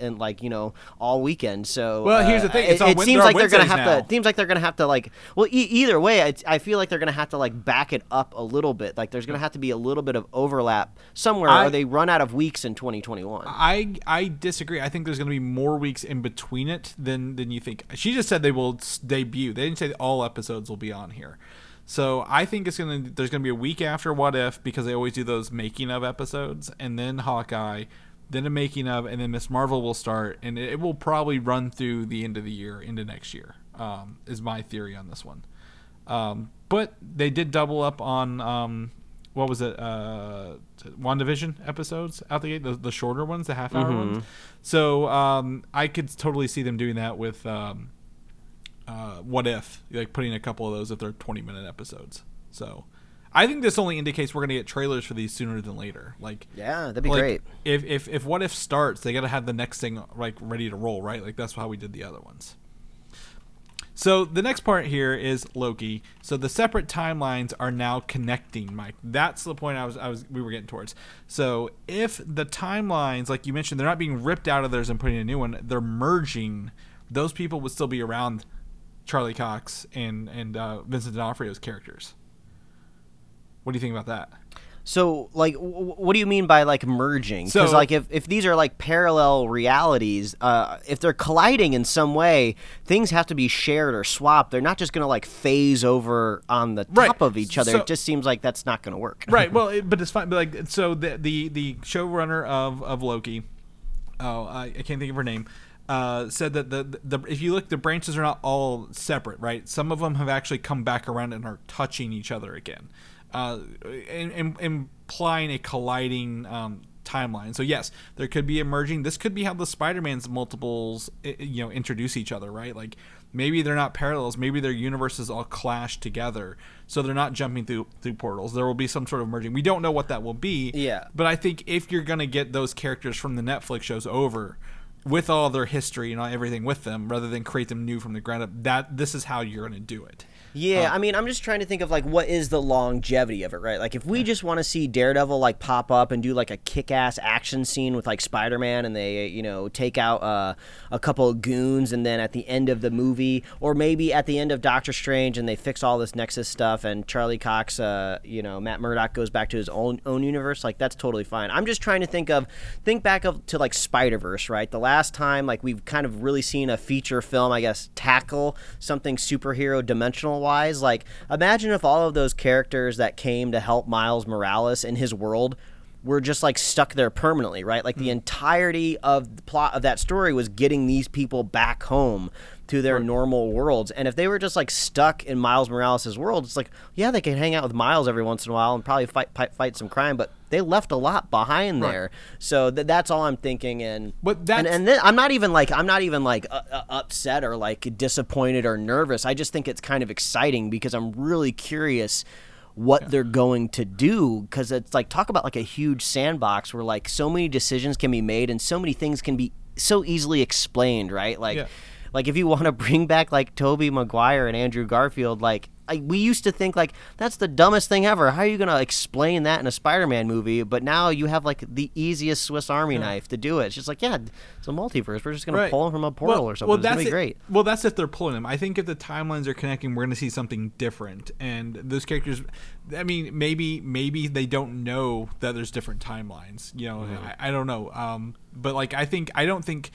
and like you know all weekend. So Well, here's uh, the thing, it's it, it seems like they're gonna have now. to. It seems like they're gonna have to like. Well, e- either way, I, I feel like they're gonna have to like back it up a little bit. Like there's gonna have to be a little bit of overlap somewhere, I- or they run out of weeks in 2021. I I disagree. I think there's going to be more weeks in between it than than you think. She just said they will debut. They didn't say all episodes will be on here. So I think it's gonna there's gonna be a week after What If because they always do those making of episodes, and then Hawkeye, then a making of, and then Miss Marvel will start, and it, will probably run through the end of the year into next year. Um, is my theory on this one. Um, but they did double up on um, what was it? Uh, WandaVision episodes out the gate, the, the shorter ones, the half hour ones. So um, I could totally see them doing that with um, uh, What If, like putting a couple of those if they're 20 minute episodes. So I think this only indicates we're going to get trailers for these sooner than later. Like, yeah, that'd be like, great. If, if if What If starts, they got to have the next thing like ready to roll, right? Like that's how we did the other ones. So the next part here is Loki. So the separate timelines are now connecting, Mike. That's the point I was I was we were getting towards. So if the timelines, like you mentioned, they're not being ripped out of theirs and putting a new one, they're merging. Those people would still be around Charlie Cox and and uh, Vincent D'Onofrio's characters. What do you think about that? So, like, w- what do you mean by like merging? Because, So- like, if, if these are like parallel realities, uh, if they're colliding in some way, things have to be shared or swapped. They're not just gonna like phase over on the Right. top of each other. So- it just seems like that's not gonna work. right. Well, (laughs) it, but it's fine. But like, so the the the showrunner of of Loki, oh, I, I can't think of her name. Uh, said that the, the if you look, the branches are not all separate, right? Some of them have actually come back around and are touching each other again, uh, in, in, implying a colliding um, timeline. So yes, there could be a merging. This could be how the Spider-Man's multiples, you know, introduce each other, right? Like maybe they're not parallels. Maybe their universes all clash together, so they're not jumping through through portals. There will be some sort of merging. We don't know what that will be. Yeah. But I think if you're gonna get those characters from the Netflix shows over, with all their history and all, everything with them, rather than create them new from the ground up, that this is how you're gonna do it. Yeah, I mean, I'm just trying to think of like what is the longevity of it, right? Like if we just want to see Daredevil like pop up and do like a kick-ass action scene with like Spider-Man and they, you know, take out uh, a couple of goons and then at the end of the movie or maybe at the end of Doctor Strange and they fix all this Nexus stuff and Charlie Cox, uh, you know, Matt Murdock goes back to his own own universe, like that's totally fine. I'm just trying to think of think back of to like Spider-Verse, right? The last time like we've kind of really seen a feature film, I guess, tackle something superhero dimensional wise. Like imagine if all of those characters that came to help Miles Morales in his world were just like stuck there permanently, right? Like the hmm. entirety of the plot of that story was getting these people back home to their normal worlds. And if they were just like stuck in Miles Morales' world, it's like, yeah, they can hang out with Miles every once in a while and probably fight fight, fight some crime, but they left a lot behind Right. there. So th- that's all I'm thinking. And But and, that's- and then I'm not even like I'm not even like uh, uh, upset or like disappointed or nervous. I just think it's kind of exciting because I'm really curious what they're going to do because it's like talk about like a huge sandbox where like so many decisions can be made and so many things can be so easily explained, right? Like Yeah. Like if you want to bring back like Tobey Maguire and Andrew Garfield, like I, we used to think like that's the dumbest thing ever. How are you gonna explain that in a Spider-Man movie? But now you have like the easiest Swiss Army knife to do it. It's just like yeah, it's a multiverse. We're just gonna pull him from a portal or something. it's gonna be it- great. Well, that's if they're pulling them. I think if the timelines are connecting, we're going to see something different. And those characters, I mean, maybe maybe they don't know that there's different timelines. You know, Mm-hmm. I, I don't know. Um, but like, I think I don't think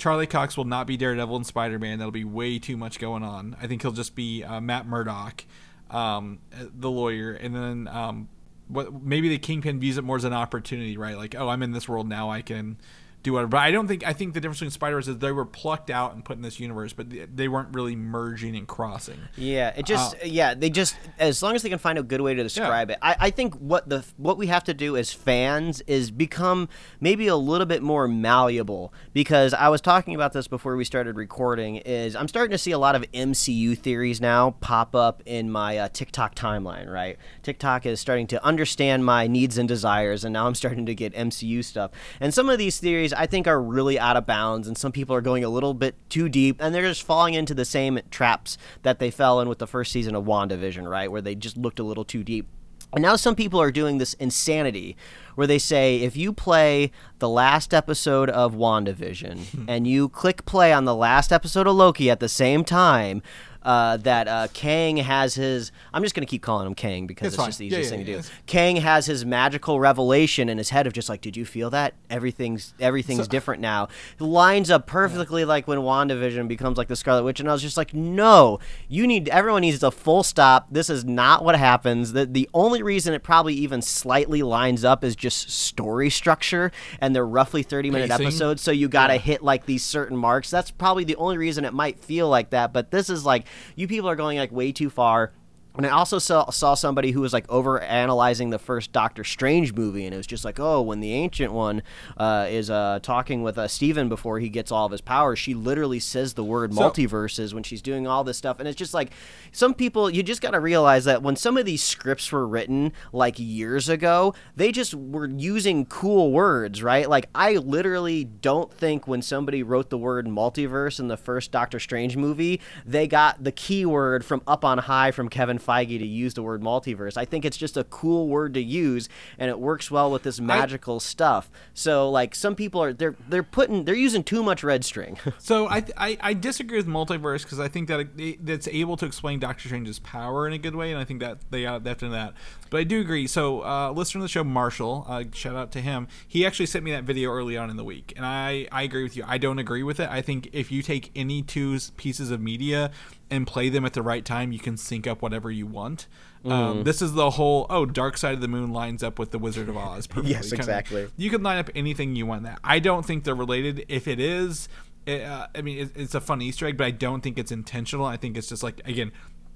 Charlie Cox will not be Daredevil and Spider Man. That'll be way too much going on. I think he'll just be uh, Matt Murdock, um, the lawyer, and then um, what maybe the Kingpin views it more as an opportunity, right? Like, oh, I'm in this world now, I can do whatever. But I don't think I think the difference between Spider-Verse is they were plucked out and put in this universe, but they- weren't really merging and crossing. Yeah, it just Uh, yeah they just as long as they can find a good way to describe it. I, I think what the what we have to do as fans is become maybe a little bit more malleable because I was talking about this before we started recording. Is I'm starting to see a lot of MCU theories now pop up in my uh, TikTok timeline. Right, TikTok is starting to understand my needs and desires, and now I'm starting to get MCU stuff. And some of these theories I think are really out of bounds, and some people are going a little bit too deep, and they're just falling into the same traps that they fell in with the first season of WandaVision, right? Where they just looked a little too deep. And now some people are doing this insanity where they say if you play the last episode of WandaVision (laughs) and you click play on the last episode of Loki at the same time, uh, that uh, Kang has his. I'm just going to keep calling him Kang because It's it's, just the easiest yeah, thing to yeah, do. Kang has his magical revelation in his head of just like, did you feel that? Everything's everything's different now. It lines up perfectly like when WandaVision becomes like the Scarlet Witch, and I was just like, no, you need everyone needs a full stop. This is not what happens. The the only reason it probably even slightly lines up is just story structure, and they're roughly 30 minute Pacing. episodes, so you gotta hit like these certain marks. That's probably the only reason it might feel like that. But this is like you people are going like way too far. And I also saw, saw somebody who was like over analyzing the first Doctor Strange movie, and it was just like, oh, when the Ancient One uh, is uh, talking with uh, Stephen before he gets all of his powers, she literally says the word So- multiverses when she's doing all this stuff. And it's just like, some people, you just got to realize that when some of these scripts were written like years ago, they just were using cool words, right? Like, I literally don't think when somebody wrote the word multiverse in the first Doctor Strange movie, they got the keyword from Up on High from Kevin Feige to use the word multiverse. I think it's just a cool word to use, and it works well with this magical stuff. So, like, some people are they're they're putting they're using too much red string. (laughs) So I, I, I disagree with multiverse because I think that it, that's able to explain Doctor Strange's power in a good way, and I think that they got depth in that. But I do agree. So uh, listener of the show, Marshall, uh, shout out to him. He actually sent me that video early on in the week, and I, I agree with you. I don't agree with it. I think if you take any two pieces of media and play them at the right time, you can sync up whatever you want. Mm-hmm. Um, this is the whole oh, Dark Side of the Moon lines up with the Wizard of Oz. Perfectly. Yes, exactly. you can line up anything you want. That I don't think they're related. If it is, it, uh, I mean, it, it's a fun Easter egg, but I don't think it's intentional. I think it's just like again,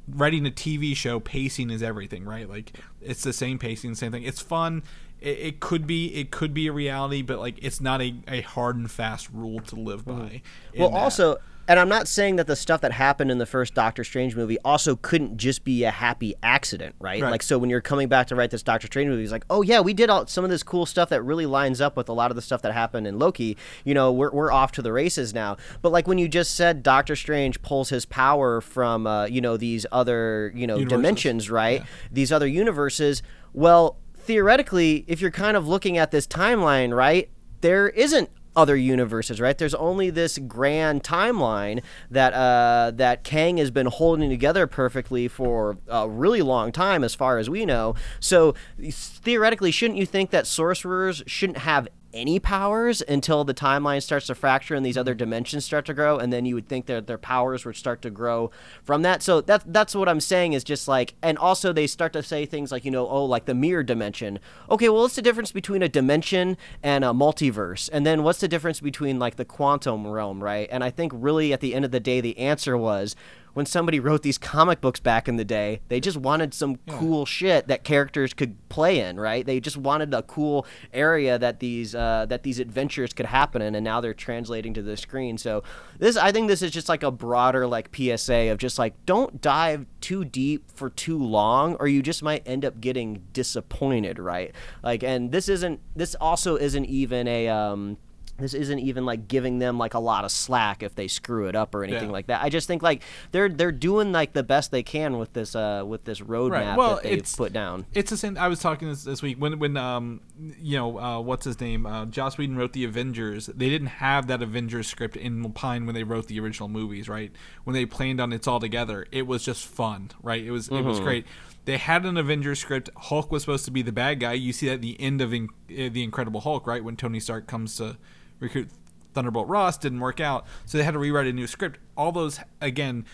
writing a TV show, pacing is everything, right? Like it's the same pacing, same thing. It's fun. It, it could be, it could be a reality, but like it's not a, a hard and fast rule to live by. in Well, that. And I'm not saying that the stuff that happened in the first Doctor Strange movie also couldn't just be a happy accident, right? Right. Like, so when you're coming back to write this Doctor Strange movie, it's like, oh yeah, we did all, some of this cool stuff that really lines up with a lot of the stuff that happened in Loki. You know, we're, we're off to the races now. But like when you just said Doctor Strange pulls his power from, uh, you know, these other, you know, Universes. dimensions, right? These other universes. Well, theoretically, if you're kind of looking at this timeline, right, there isn't other universes, right? There's only this grand timeline that uh, that Kang has been holding together perfectly for a really long time, as far as we know. So theoretically, shouldn't you think that sorcerers shouldn't have any powers until the timeline starts to fracture and these other mm-hmm. dimensions start to grow, and then you would think that their powers would start to grow from that. So that's that's what I'm saying is just like, and also they start to say things like, you know, oh, like the mirror dimension. Okay, well, what's the difference between a dimension and a multiverse? And then what's the difference between like the quantum realm, right? And I think really at the end of the day, the answer was when somebody wrote these comic books back in the day, they just wanted some cool shit that characters could play in, right? They just wanted a cool area that these uh, that these adventures could happen in, and now they're translating to the screen. So this, I think, this is just like a broader like PSA of just like don't dive too deep for too long, or you just might end up getting disappointed, right? Like, and this isn't this also isn't even a um, this isn't even like giving them like a lot of slack if they screw it up or anything Yeah. like that. I just think like they're they're doing like the best they can with this uh with this roadmap right. Well, that they've it's- put down. It's the same. I was talking this, this week when when um you know uh, what's his name uh, Joss Whedon wrote the Avengers. They didn't have that Avengers script in Pine when they wrote the original movies, right? When they planned on it's all together, it was just fun, right? It was it was great. They had an Avengers script. Hulk was supposed to be the bad guy. You see that at the end of in, uh, the Incredible Hulk, right? When Tony Stark comes to recruit Thunderbolt Ross, didn't work out, so they had to rewrite a new script. All those again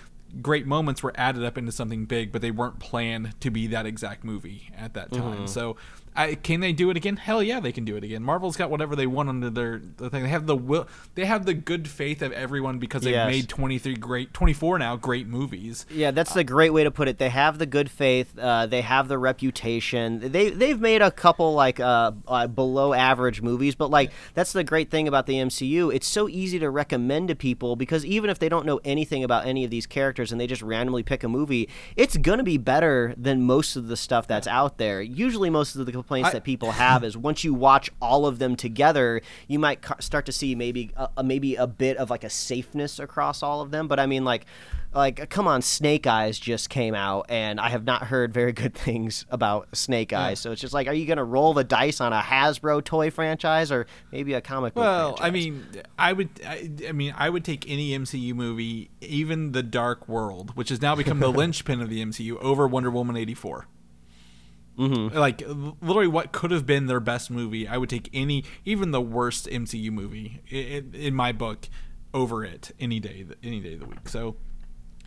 great moments were added up into something big, but they weren't planned to be that exact movie at that time. Mm-hmm. So, I, can they do it again? Hell yeah, they can do it again. Marvel's got whatever they want under their the thing. They have the will. They have the good faith of everyone because they've Yes. made twenty three great, twenty four now great movies. Yeah, that's the great way to put it. They have the good faith. Uh, they have the reputation. They they've made a couple like uh, uh, below average movies, but like that's the great thing about the MCU. It's so easy to recommend to people because even if they don't know anything about any of these characters and they just randomly pick a movie, it's gonna be better than most of the stuff that's out there. Usually, most of the complaints I- that people have is once you watch all of them together, you might ca- start to see maybe a, a- maybe a bit of like a safeness across all of them. But I mean, like, like come on, Snake Eyes just came out, and I have not heard very good (laughs) things about Snake Eyes. So it's just like, are you gonna roll the dice on a Hasbro toy franchise or maybe a comic book? Well, I mean, I would, I, I mean, I would take any MCU movie, even the Dark World, which has now become the (laughs) linchpin of the MCU, over Wonder Woman eighty Mm-hmm. Like literally, what could have been their best movie, I would take any, even the worst MCU movie, in, in my book, over it any day, any day of the week. So.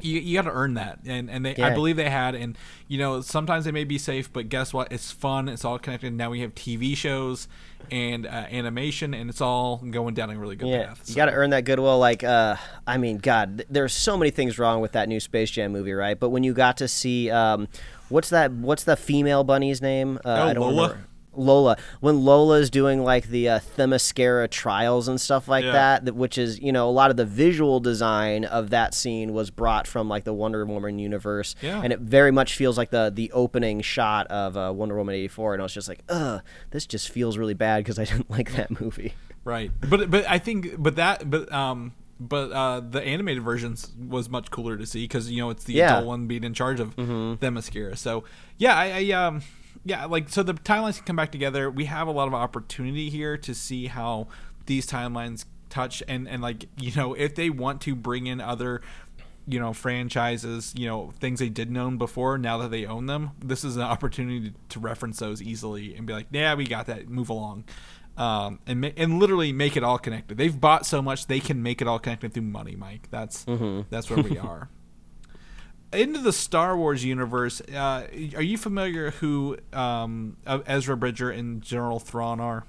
You, you got to earn that, and and they I believe they had, and you know sometimes they may be safe, but guess what? It's fun. It's all connected. Now we have TV shows and uh, animation, and it's all going down a really good Yeah, path. you got to earn that goodwill. Like, uh, I mean, God, th- there's so many things wrong with that new Space Jam movie, right? But when you got to see, um, what's that? What's the female bunny's name? Uh, Oh, I don't Lola? remember. Lola. When Lola's doing like the uh, Themyscira trials and stuff like Yeah. that, that, which is you know a lot of the visual design of that scene was brought from like the Wonder Woman universe, Yeah. and it very much feels like the the opening shot of uh, Wonder Woman eighty four, and I was just like, ugh, this just feels really bad because I didn't (laughs) like that movie. Right, but but I think but that but um but uh the animated versions was much cooler to see because you know it's the Yeah. adult one being in charge of Themyscira. So yeah, I, I um yeah like so the timelines can come back together. We have a lot of opportunity here to see how these timelines touch and and like you know if they want to bring in other you know franchises you know things they didn't own before now that they own them this is an opportunity to, to reference those easily and be like yeah we got that move along um, and ma- and literally make it all connected they've bought so much they can make it all connected through money mike that's that's where we (laughs) are into the Star Wars universe, uh, are you familiar who um, Ezra Bridger and General Thrawn are?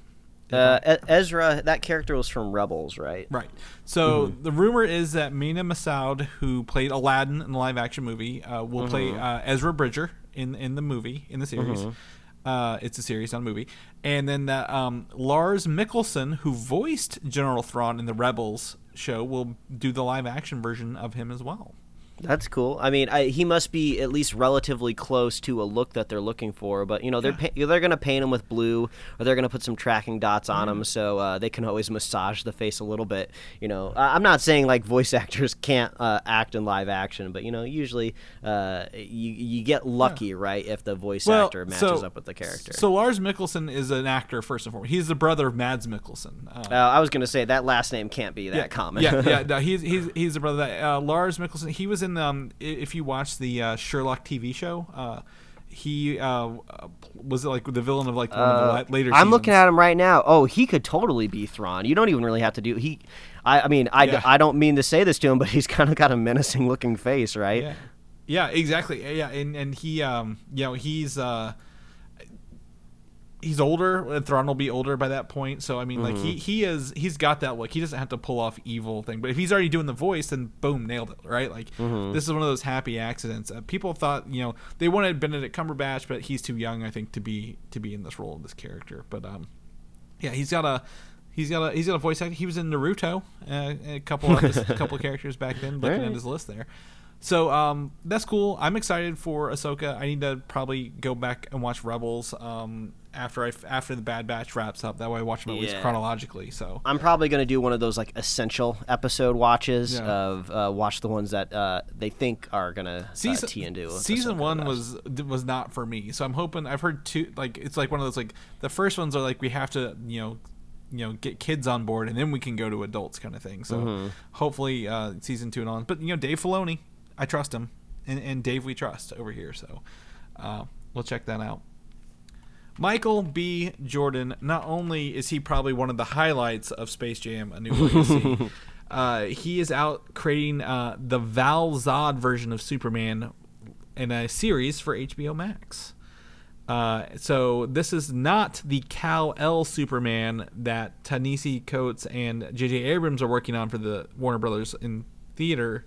Uh, Ezra, that character was from Rebels, right? Right. So Mm-hmm. the rumor is that Mena Massoud, who played Aladdin in the live action movie, uh, will play Mm-hmm. uh, Ezra Bridger in in the movie in the series. Uh, it's a series, not a movie. And then um, Lars Mikkelsen, who voiced General Thrawn in the Rebels, show will do the live action version of him as well. That's cool. I mean, I, he must be at least relatively close to a look that they're looking for. But you know, they're pa- they're going to paint him with blue, or they're going to put some tracking dots on him, so uh, they can always massage the face a little bit. You know, I'm not saying like voice (laughs) actors can't uh, act in live action, but you know, usually uh, you you get lucky, right, if the voice actor matches up with the character. So Lars Mikkelsen is an actor first and foremost. He's the brother of Mads Mikkelsen. Uh, uh, I was going to say that last name can't be that yeah, common. Yeah, yeah. (laughs) No, he's he's he's the brother that uh, Lars Mikkelsen. He was in um. If you watch the uh, Sherlock TV show, uh, he uh, was like the villain of like one of the la- later. Uh, I'm looking at him right now. Oh, he could totally be Thrawn. You don't even really have to do he. I, I mean, I, Yeah. I don't mean to say this to him, but (laughs) he's kind of got a menacing looking face, right? Yeah, yeah, exactly. Yeah, and and he um you know he's uh he's older. and Thrawn will be older by that point. So I mean, like Mm-hmm. he he is he's got that look. He doesn't have to pull off evil thing. But if he's already doing the voice, then boom, nailed it. Right? Like Mm-hmm. this is one of those happy accidents. Uh, people thought you know they wanted Benedict Cumberbatch, but he's too young, I think, to be to be in this role of this character. But um, yeah, he's got a. He's got a he's got a voice actor. He was in Naruto, uh, a couple of his, a (laughs) couple of characters back then. Looking Alright. at his list there, so um, that's cool. I'm excited for Ahsoka. I need to probably go back and watch Rebels um, after I after the Bad Batch wraps up. That way, I watch them at least chronologically. So I'm probably going to do one of those like essential episode watches Yeah. of uh, watch the ones that uh, they think are going to uh, season tee into. season one was was not for me. So I'm hoping. I've heard two. Like it's like one of those like the first ones are like we have to you know you know get kids on board and then we can go to adults kind of thing. So Mm-hmm. hopefully uh, season two and on. But you know Dave Filoni, I trust him, and, and Dave we trust over here. So uh, we'll check that out. Michael B. Jordan, not only is he probably one of the highlights of Space Jam: A New Legacy, (laughs) uh, he is out creating uh, the Val Zod version of Superman in a series for HBO Max. Uh, so this is not the Kal El Superman that Ta-Nehisi Coates and J.J. Abrams are working on for the Warner Brothers in theater.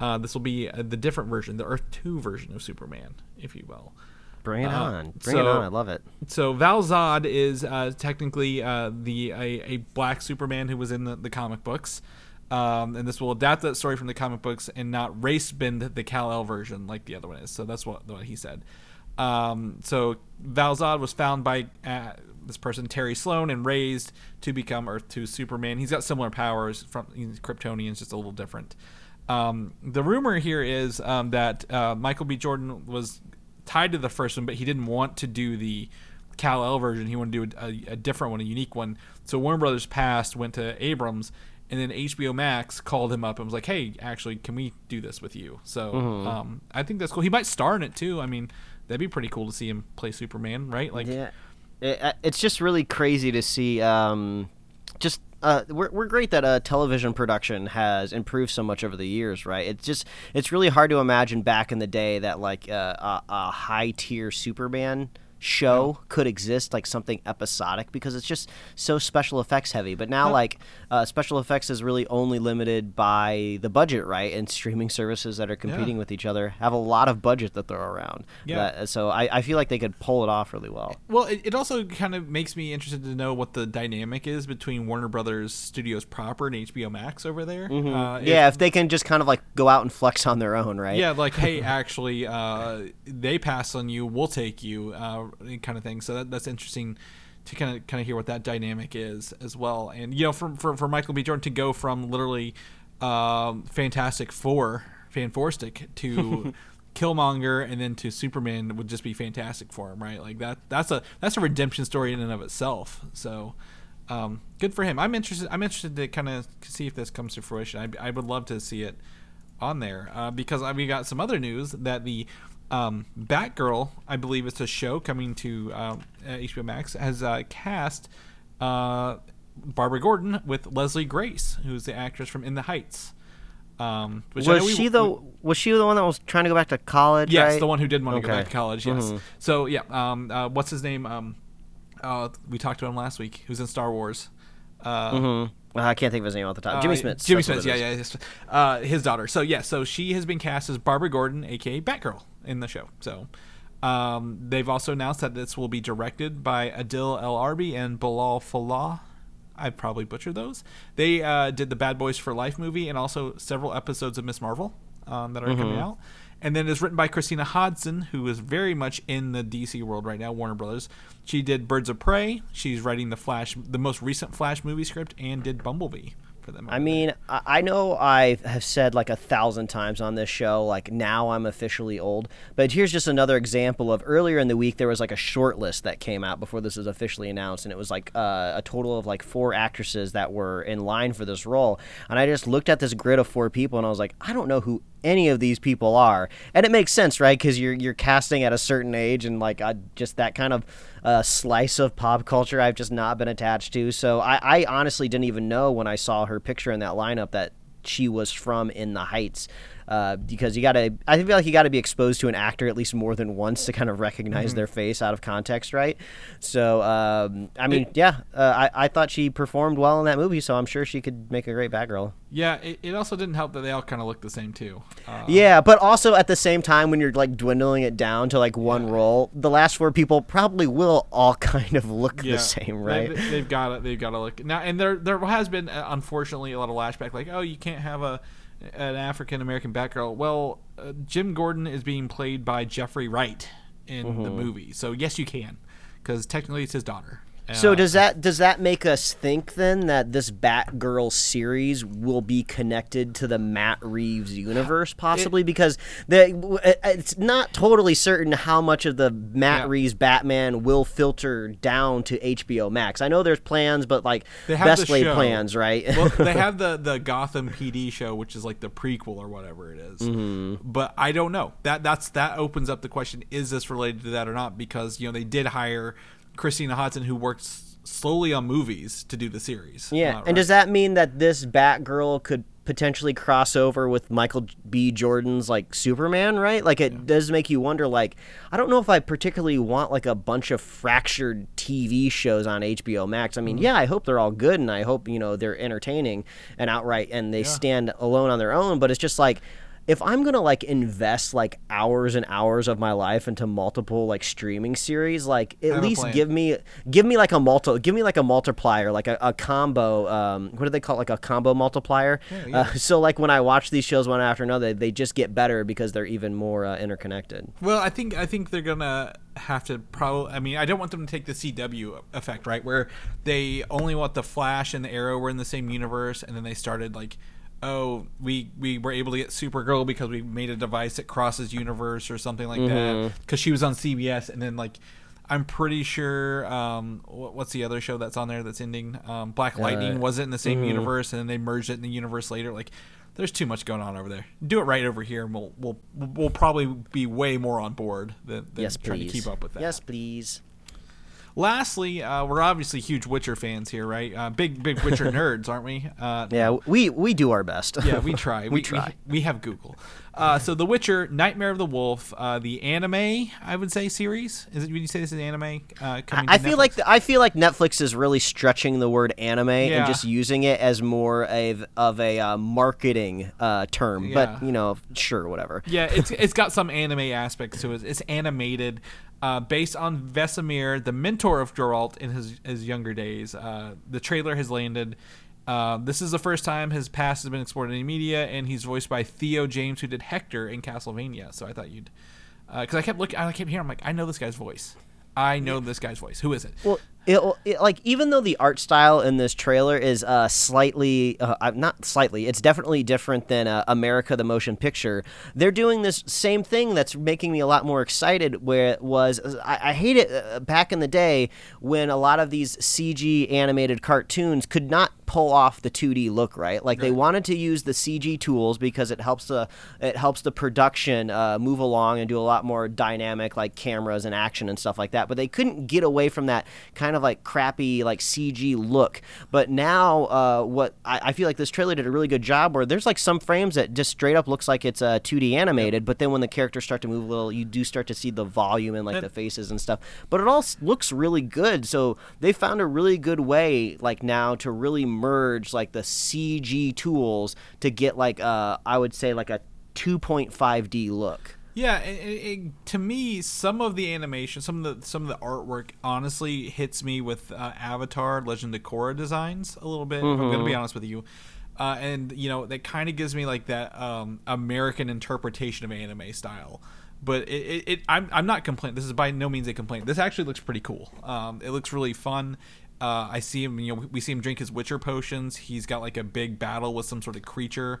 Uh, this will be uh, the different version, the Earth Two version of Superman, if you will. Bring it Uh, on. Bring it on. I love it. So Val Zod is uh, technically uh, the a, a black Superman who was in the, the comic books, um, and this will adapt that story from the comic books and not race bend the Kal El version like the other one is. So that's what what he said. Um, so Val Zod was found by uh, this person Terry Sloane and raised to become Earth Two Superman. He's got similar powers from he's Kryptonians, just a little different. Um, the rumor here is um, that uh, Michael B. Jordan was tied to the first one, but he didn't want to do the Kal El version. He wanted to do a, a different one, a unique one. So Warner Brothers passed, went to Abrams, and then HBO Max called him up and was like, "Hey, actually, can we do this with you?" So um, I think that's cool. He might star in it too. I mean, that'd be pretty cool to see him play Superman, right? Like, Yeah, it, uh, it's just really crazy to see. Um, just uh, we're we're great that uh, television production has improved so much over the years, right? It's just it's really hard to imagine back in the day that like uh, a, a high tier Superman show could exist like something episodic because it's just so special effects heavy but now like uh, special effects is really only limited by the budget right and streaming services that are competing with each other have a lot of budget that they throw around Yeah. That- so I, I feel like they could pull it off really well Well, it, it also kind of makes me interested to know what the dynamic is between Warner Brothers Studios proper and HBO Max over there. Uh, Mm-hmm. yeah, if they can just kind of like go out and flex on their own, right? Yeah, like hey, (laughs) actually, uh, they pass on you, we'll take you, kind of thing. So that, that's interesting to kind of kind of hear what that dynamic is as well. And you know, for for, for Michael B. Jordan to go from literally um, Fantastic Four, Fan Four to (laughs) Killmonger and then to Superman would just be fantastic for him, right? Like that that's a that's a redemption story in and of itself. So. Um, good for him. I'm interested. I'm interested to kind of see if this comes to fruition. I, I would love to see it on there uh, because uh, we got some other news that the um, Batgirl, I believe it's a show coming to uh, HBO Max, has uh, cast uh, Barbara Gordon with Leslie Grace, who's the actress from In the Heights. Um, Was we- she the we- was she the one that was trying to go back to college? Yes, right? the one who did want to go back to college. Yes. Mhm. So yeah, um, uh, what's his name? Um, uh, we talked about him last week. Who's in Star Wars? Uh, Mhm. I can't think of his name off the top. Jimmy uh, Smits. Jimmy Smits. Yeah, yeah. His, uh, his daughter. So yeah, so she has been cast as Barbara Gordon, aka Batgirl, in the show. So um, they've also announced that this will be directed by Adil El Arbi and Bilall Fallah. I probably butchered those. They uh, did the Bad Boys for Life movie and also several episodes of Miss Marvel um, that are coming out. And then it's written by Christina Hodson, who is very much in the DC world right now, Warner Brothers. She did Birds of Prey. She's writing the Flash, the most recent Flash movie script, and did Bumblebee for them. I mean, I I know I have said like a thousand times on this show, like now I'm officially old. But here's just another example of earlier in the week there was like a short list that came out before this was officially announced, and it was like uh, a total of like four actresses that were in line for this role. And I just looked at this grid of four people, and I was like, I don't know who any of these people are, and it makes sense, right? Because you're you're casting at a certain age, and like I, just that kind of uh, slice of pop culture I've just not been attached to. So I, I honestly didn't even know when I saw her picture in that lineup that she was from In the Heights. Uh, because you gotta, I feel like you gotta be exposed to an actor at least more than once to kind of recognize their face out of context, right? So, um, I mean, yeah, uh, I, I thought she performed well in that movie, so I'm sure she could make a great Batgirl. yeah, it, it also didn't help that they all kind of look the same too. Uh, Yeah, but also at the same time, when you're like dwindling it down to like one role, the last four people probably will all (laughs) kind of look the same, right? They, they've got to They've got to look now, and there there has been uh, unfortunately a lot of lashback, like oh, you can't have a an African American Batgirl. Well, uh, Jim Gordon is being played by Jeffrey Wright in the Mm-hmm. movie, so yes, you can, because technically it's his daughter. So does that does that make us think then that this Batgirl series will be connected to the Matt Reeves universe possibly because the it's not totally certain how much of the Matt Yeah. Reeves Batman will filter down to HBO Max. I know there's plans, but like They have best the laid plans, right? well, (laughs) they have the the Gotham PD show, which is like the prequel or whatever it is. Mm-hmm. But I don't know. That that's that opens up the question: Is this related to that or not? Because you know they did hire Christina Hodson, who works slowly on movies to do the series. Yeah, Uh, and does that mean that this Batgirl could potentially cross over with Michael B. Jordan's like Superman, right? Like it does make you wonder. Like I don't know if I particularly want like a bunch of fractured TV shows on HBO Max. I Mm-hmm. mean, yeah, I hope they're all good, and I hope you know they're entertaining and outright, and they stand alone on their own. But it's just like if I'm gonna like invest like hours and hours of my life into multiple like streaming series, like at least plan. give me give me like a multi give me like a multiplier, like a, a combo. Um, what do they call it? like a combo multiplier? yeah. Uh, (laughs) so like when I watch these shows one after another, they just get better because they're even more uh, interconnected. Well, I think I think they're gonna have to probably. I mean, I don't want them to take the CW effect, right? Where they only want the Flash and the Arrow were in the same universe, and then they started like, oh, we we were able to get Supergirl because we made a device that crosses universe or something like that because she was on CBS, and then like. I'm pretty sure. Um, what, what's the other show that's on there that's ending? Um, Black Lightning was it in the same universe, and then they merged it in the universe later. Like, there's too much going on over there. Do it right over here, and we'll we'll we'll probably be way more on board than, than Yes, trying please. to keep up with that. Yes, please. Lastly, uh, we're obviously huge Witcher fans here, right? Uh, big big Witcher (laughs) nerds, aren't we? Uh, Yeah, we we do our best. yeah, we try. (laughs) we, try. We, have Google. Uh, so, The Witcher, Nightmare of the Wolf, uh, the anime, I would say series. Is it? Would you say this is anime? Uh, coming I to feel like I feel like Netflix is really stretching the word anime Yeah. and just using it as more of of a uh, marketing uh, term. Yeah. But you know, sure, whatever. Yeah, it's (laughs) it's got some anime aspects to it. It's animated, uh, based on Vesemir, the mentor of Geralt in his his younger days. Uh, the trailer has landed. Uh, this is the first time his past has been explored in any media, and he's voiced by Theo James, who did Hector in Castlevania. So I thought you'd, because I kept looking, I kept hearing, I'm like, I know this guy's voice. I know this guy's voice. Who is it? Well, it, it, like even though the art style in this trailer is uh, slightly, uh, uh, not slightly, it's definitely different than uh, America the Motion Picture. They're doing this same thing that's making me a lot more excited. Where it was, I, I hate it uh, back in the day when a lot of these CG animated cartoons could not pull off the 2D look right. Like they wanted to use the CG tools because it helps the it helps the production uh, move along and do a lot more dynamic like cameras and action and stuff like that. But they couldn't get away from that kind of like crappy like CG look. But now uh, what I, I feel like this trailer did a really good job where there's like some frames that just straight up looks like it's uh, 2D animated, but then when the characters start to move a little, you do start to see the volume and like And- the faces and stuff. But it all looks really good. So they found a really good way like now to really merge like the CG tools to get like uh I would say like a 2.5D look. Yeah, it, it, to me, some of the animation, some of the some of the artwork, honestly hits me with uh, Avatar: Legend of Korra designs a little bit. If I'm gonna be honest with you, uh, and you know that kind of gives me like that um, American interpretation of anime style. But it, it, it I'm I'm not complaining. This is by no means a complaint. This actually looks pretty cool. Um, it looks really fun. Uh, I see him. You know, we see him drink his Witcher potions. He's got like a big battle with some sort of creature,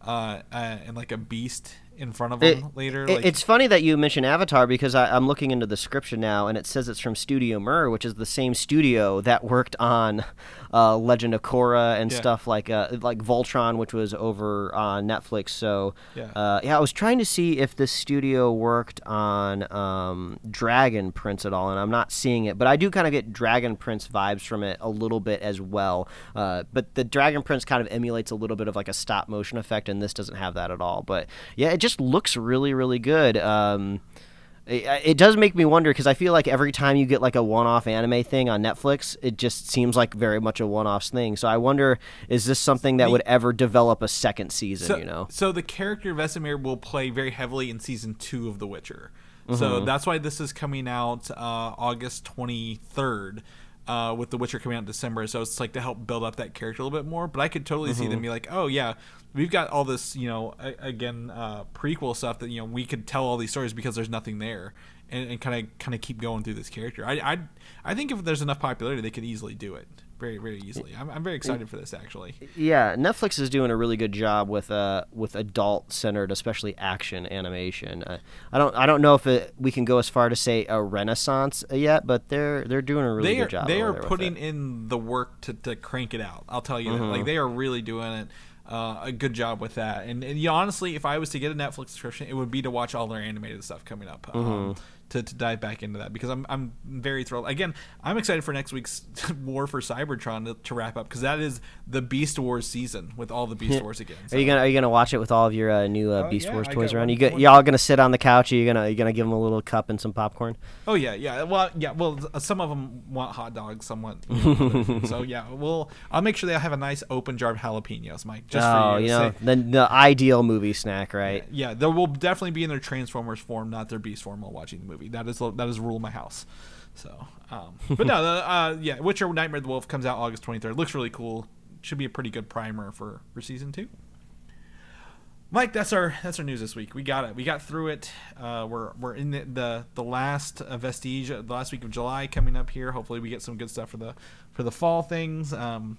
uh, uh, and like a beast in front of him It- later. it- like, it's funny that you mention Avatar because I, I'm looking into the description now, and it says it's from Studio Mir, which is the same studio that worked on uh, Legend of Korra and Yeah. stuff like uh, like Voltron, which was over on Netflix. So Yeah. uh, yeah, I was trying to see if this studio worked on um, Dragon Prince at all, and I'm not seeing it. But I do kind of get Dragon Prince vibes from it a little bit as well. Uh, but the Dragon Prince kind of emulates a little bit of like a stop motion effect, and this doesn't have that at all. But yeah, it just looks really, really good. Um, it, it does make me wonder because I feel like every time you get like a one-off anime thing on Netflix, it just seems like very much a one-off thing. So I wonder, is this something that would ever develop a second season? so, you know? so the character Vesemir will play very heavily in season two of The Witcher. So that's why this is coming out uh, August twenty third. Uh, with The Witcher coming out in December, so it's like to help build up that character a little bit more. But I could totally see them be like, "Oh yeah, we've got all this, you know, a- again uh, prequel stuff that you know we could tell all these stories because there's nothing there, and kind of kind of keep going through this character." I, I I think if there's enough popularity, they could easily do it very very easily. I'm, I'm very excited for this actually. Yeah, Netflix is doing a really good job with uh with adult centered, especially action animation. Uh, I don't I don't know if it, we can go as far to say a renaissance yet, but they're they're doing a really they are good job. they are putting in the work to, to crank it out. I'll tell you. Mm-hmm. Like they are really doing it. Uh, a good job with that. And, and you know, honestly, if I was to get a Netflix subscription, it would be to watch all their animated stuff coming up. Um, Mm-hmm. To, to dive back into that because I'm I'm very thrilled. Again, I'm excited for next week's (laughs) War for Cybertron to, to wrap up because that is the Beast Wars season with all the Beast (laughs) Wars again. Are you gonna Are you gonna watch it with all of your uh, new uh, Uh, Beast yeah, Wars toys around? one- You get one- y'all gonna sit on the couch? Are you gonna Are you gonna give them a little cup and some popcorn? Oh yeah, yeah. Well, yeah. Well, uh, some of them want hot dogs, some want. (laughs) So yeah, well, I'll make sure they have a nice open jar of jalapenos, Mike, just oh, for you. you know say- the the ideal movie snack, right? Yeah, they will definitely be in their Transformers form, not their Beast form while watching the movie. That is that is rule my house. So, um, but no, the, uh, yeah, Witcher: Nightmare of the Wolf comes out August twenty third. Looks really cool. Should be a pretty good primer for for season two. Mike, that's our that's our news this week. We got it. We got through it. Uh, we're we're in the the, the last vestige, the last week of July coming up here. Hopefully, we get some good stuff for the for the fall things. Um,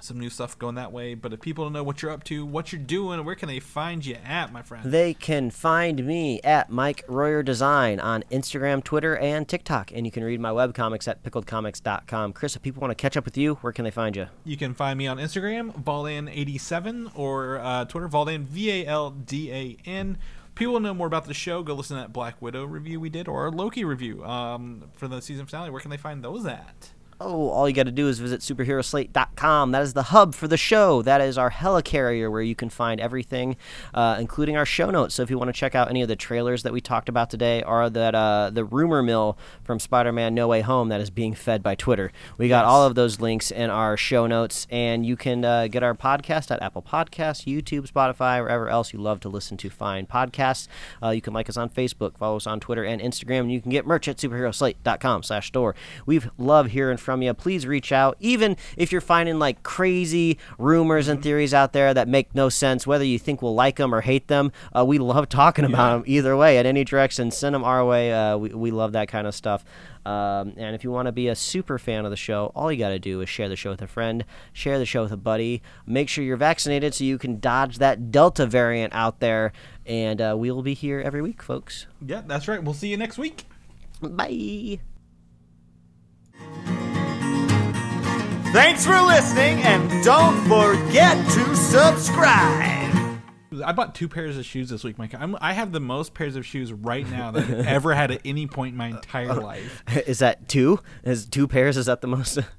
some new stuff going that way. But if people don't know what you're up to, what you're doing, where can they find you at, my friend? They can find me at Mike Royer Design on Instagram, Twitter, and TikTok. And you can read my webcomics at pickledcomics.com. Chris, if people want to catch up with you, where can they find you? You can find me on Instagram, Valdan87, or uh, Twitter, Valdan, V A L D A N. People want to know more about the show, go listen to that Black Widow review we did, or our Loki review um, for the season finale. Where can they find those at? Oh, all you got to do is visit superheroslate.com. That is the hub for the show. That is our helicarrier where you can find everything, uh, including our show notes. So if you want to check out any of the trailers that we talked about today, or that uh, the rumor mill from Spider-Man: No Way Home that is being fed by Twitter, we got all of those links in our show notes, and you can uh, get our podcast at Apple Podcasts, YouTube, Spotify, wherever else you love to listen to fine podcasts. Uh, you can like us on Facebook, follow us on Twitter and Instagram, and you can get merch at superheroslate.com/store. We love hearing from you. Please reach out, even if you're finding like crazy rumors and theories out there that make no sense. Whether you think we'll like them or hate them, uh, we love talking about them either way. At any direction, send them our way. Uh, we we love that kind of stuff. Um, and if you want to be a super fan of the show, all you got to do is share the show with a friend, share the show with a buddy. Make sure you're vaccinated so you can dodge that Delta variant out there. And uh, we'll be here every week, folks. Yeah, that's right. We'll see you next week. Bye. Thanks for listening, and don't forget to subscribe. I bought two pairs of shoes this week, Mike. I'm, I have the most pairs of shoes right now that I've ever had at any point in my entire (laughs) oh, life. Is that two? Is two pairs? Is that the most? (laughs)